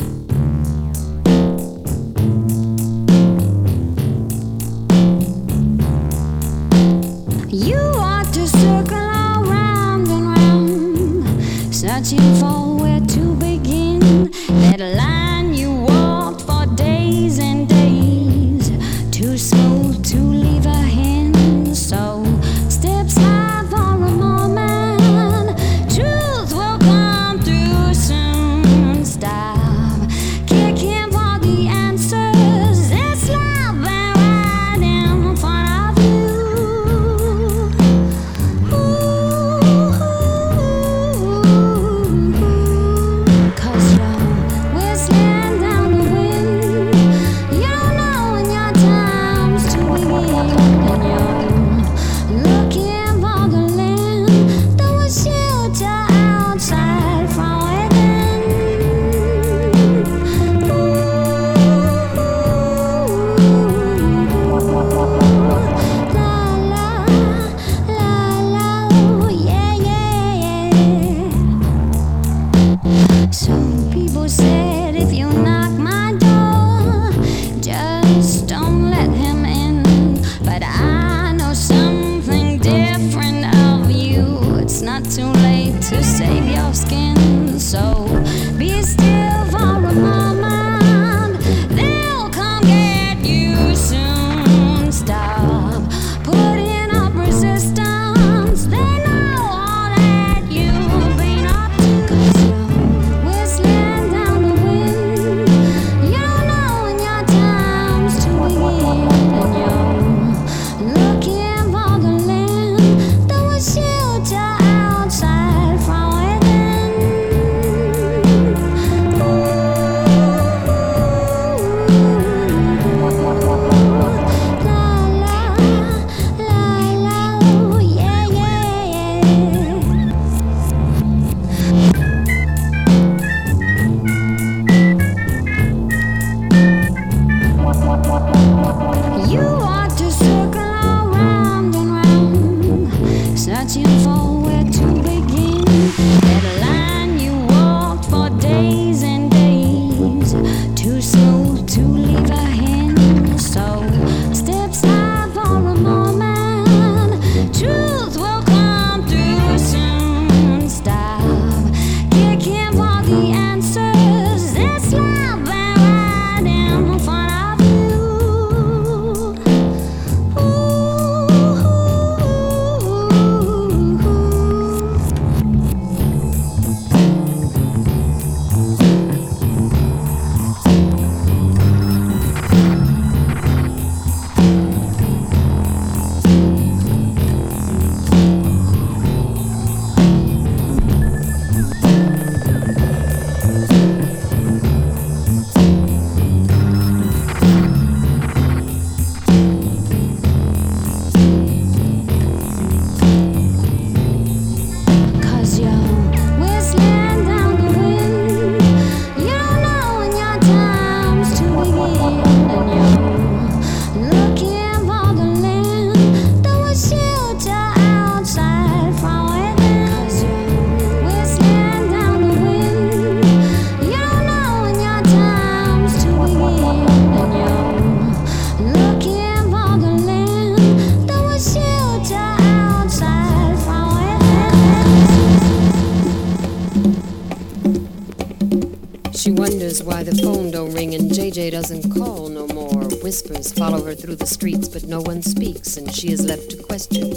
Ring doesn't call no more. Whispers follow her through the streets, but no one speaks, and she is left to question.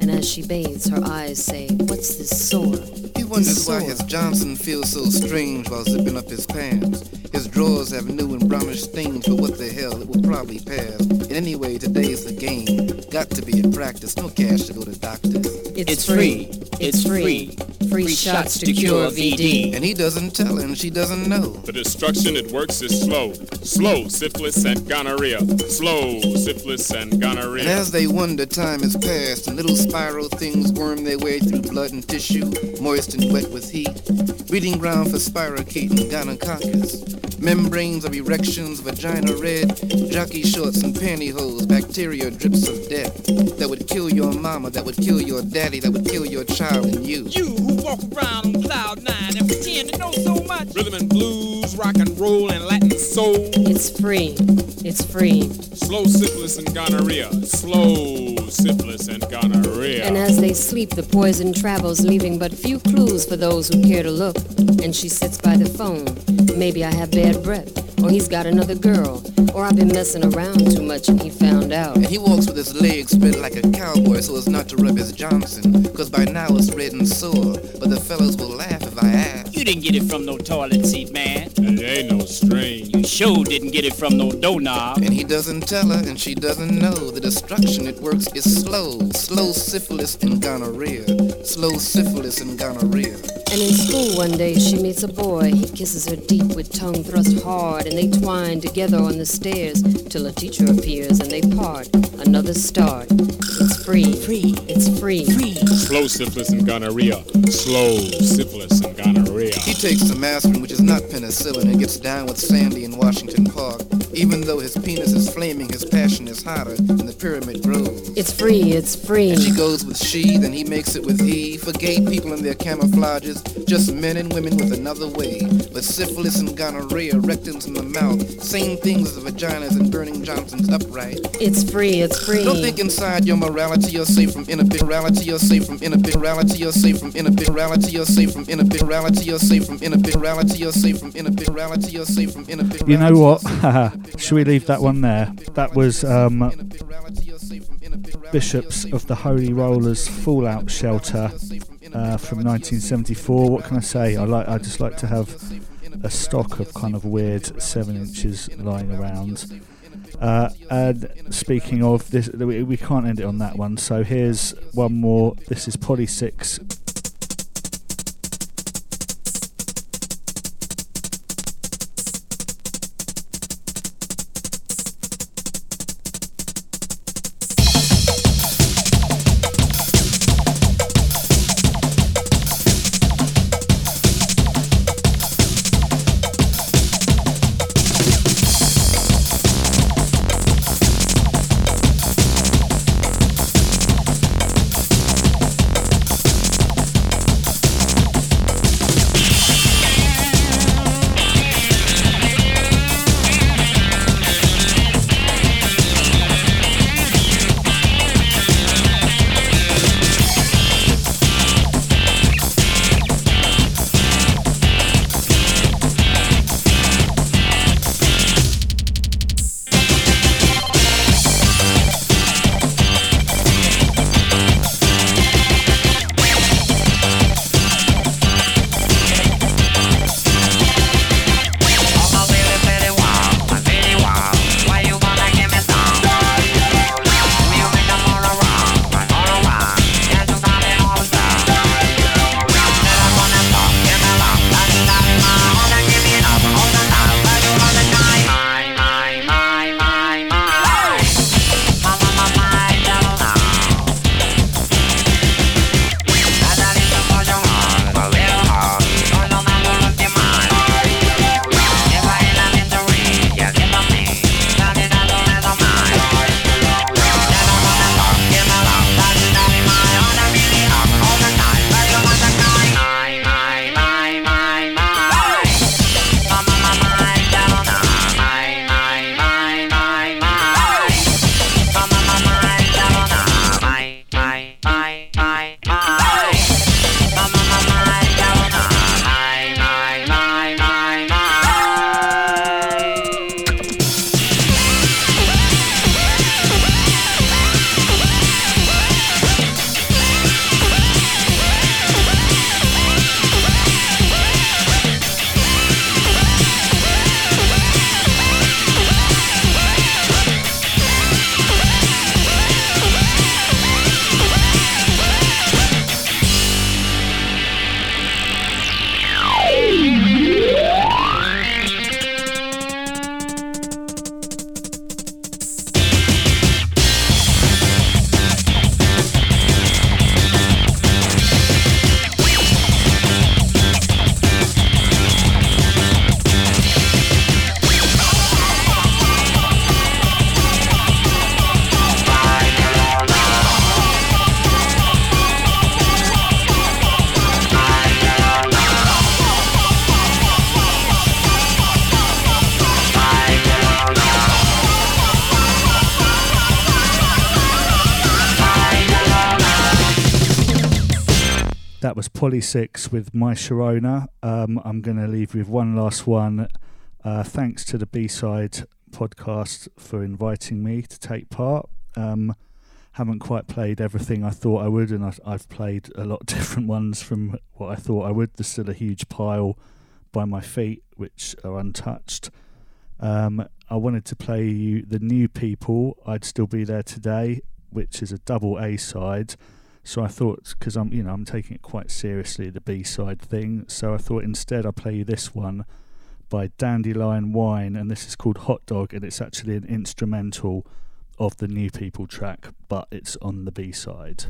And as she bathes, her eyes say, What's this sore? He wonders why his Johnson feels so strange while zipping up his pants. His drawers have new and brownish stains, but what the hell, it will probably pass. And anyway, today's the game. Got to be in practice, no cash to go to doctors. It's free. It's free. Free shots to cure VD. And he doesn't tell her, and she doesn't know. The destruction it works is slow. Slow syphilis and gonorrhea. Slow syphilis and gonorrhea. And as they wonder, time has passed, and little spiral things worm their way through blood and tissue, moist and wet with heat. Breeding ground for spirochete and gonococcus. Membranes of erections, vagina red, jockey shorts and pantyhose, bacteria drips of death. That would kill your mama, that would kill your daddy, that would kill your child and you. You who walk around on cloud nine and pretend to know so much. Rhythm and blues, rock and roll, and Latin soul. It's free. It's free. Slow syphilis and gonorrhea. Slow syphilis and gonorrhea. And as they sleep, the poison travels, leaving but few clues for those who care to look. And she sits by the phone. Maybe I have bad breath, or he's got another girl, or I've been messing around too much and he found out. And he walks with his legs spread like a cowboy so as not to rub his Johnson. Cause by now it's red and sore. But the fellows will laugh if I ask. You didn't get it from no toilet seat, man. It ain't no strain. You sure didn't get it from no doorknob. And he doesn't tell her, and she doesn't know. The destruction it works is slow. Slow syphilis and gonorrhea. Slow syphilis and gonorrhea. And in school one day she meets a boy. He kisses her deep with tongue thrust hard, and they twine together on the stairs till a teacher appears and they part. Another start. It's free. Free. It's free. Free. Slow syphilis and gonorrhea. Slow syphilis and gonorrhea. He takes some aspirin, which is not penicillin, and gets down with Sandy in Washington Park. Even though his penis is flaming, his passion is hotter, and the pyramid grows. It's free, it's free. And she goes with she, then he makes it with he. For gay people and their camouflages, just men and women with another way. But syphilis and gonorrhea, rectums in the mouth, same things as vaginas and burning Johnson's upright. It's free, it's free. Don't think inside your morality you're safe from inability, you're safe from inability, you're safe from inability, you're safe from inability, you're safe from inability, you're safe from inability, you're safe from inability. You know what? Should we leave that one there? That was um, Bishops of the Holy Rollers Fallout Shelter uh, from 1974. What can I say? I like. I just like to have a stock of kind of weird seven inches lying around. Uh, and speaking of this, we, we can't end it on that one. So here's one more. This is Poly Six That Six with My Sharona. Um, I'm going to leave with one last one. Uh, thanks to the B Side podcast for inviting me to take part. Um, haven't quite played everything I thought I would, and I, I've played a lot different ones from what I thought I would. There's still a huge pile by my feet which are untouched. Um, I wanted to play you the new people. I'd still be there today, which is a double A side. So I thought, because I'm, you know, I'm taking it quite seriously, the B side thing. So I thought instead I'll play you this one by Dandelion Wine, and this is called Hot Dog, and it's actually an instrumental of the New People track, but it's on the B side.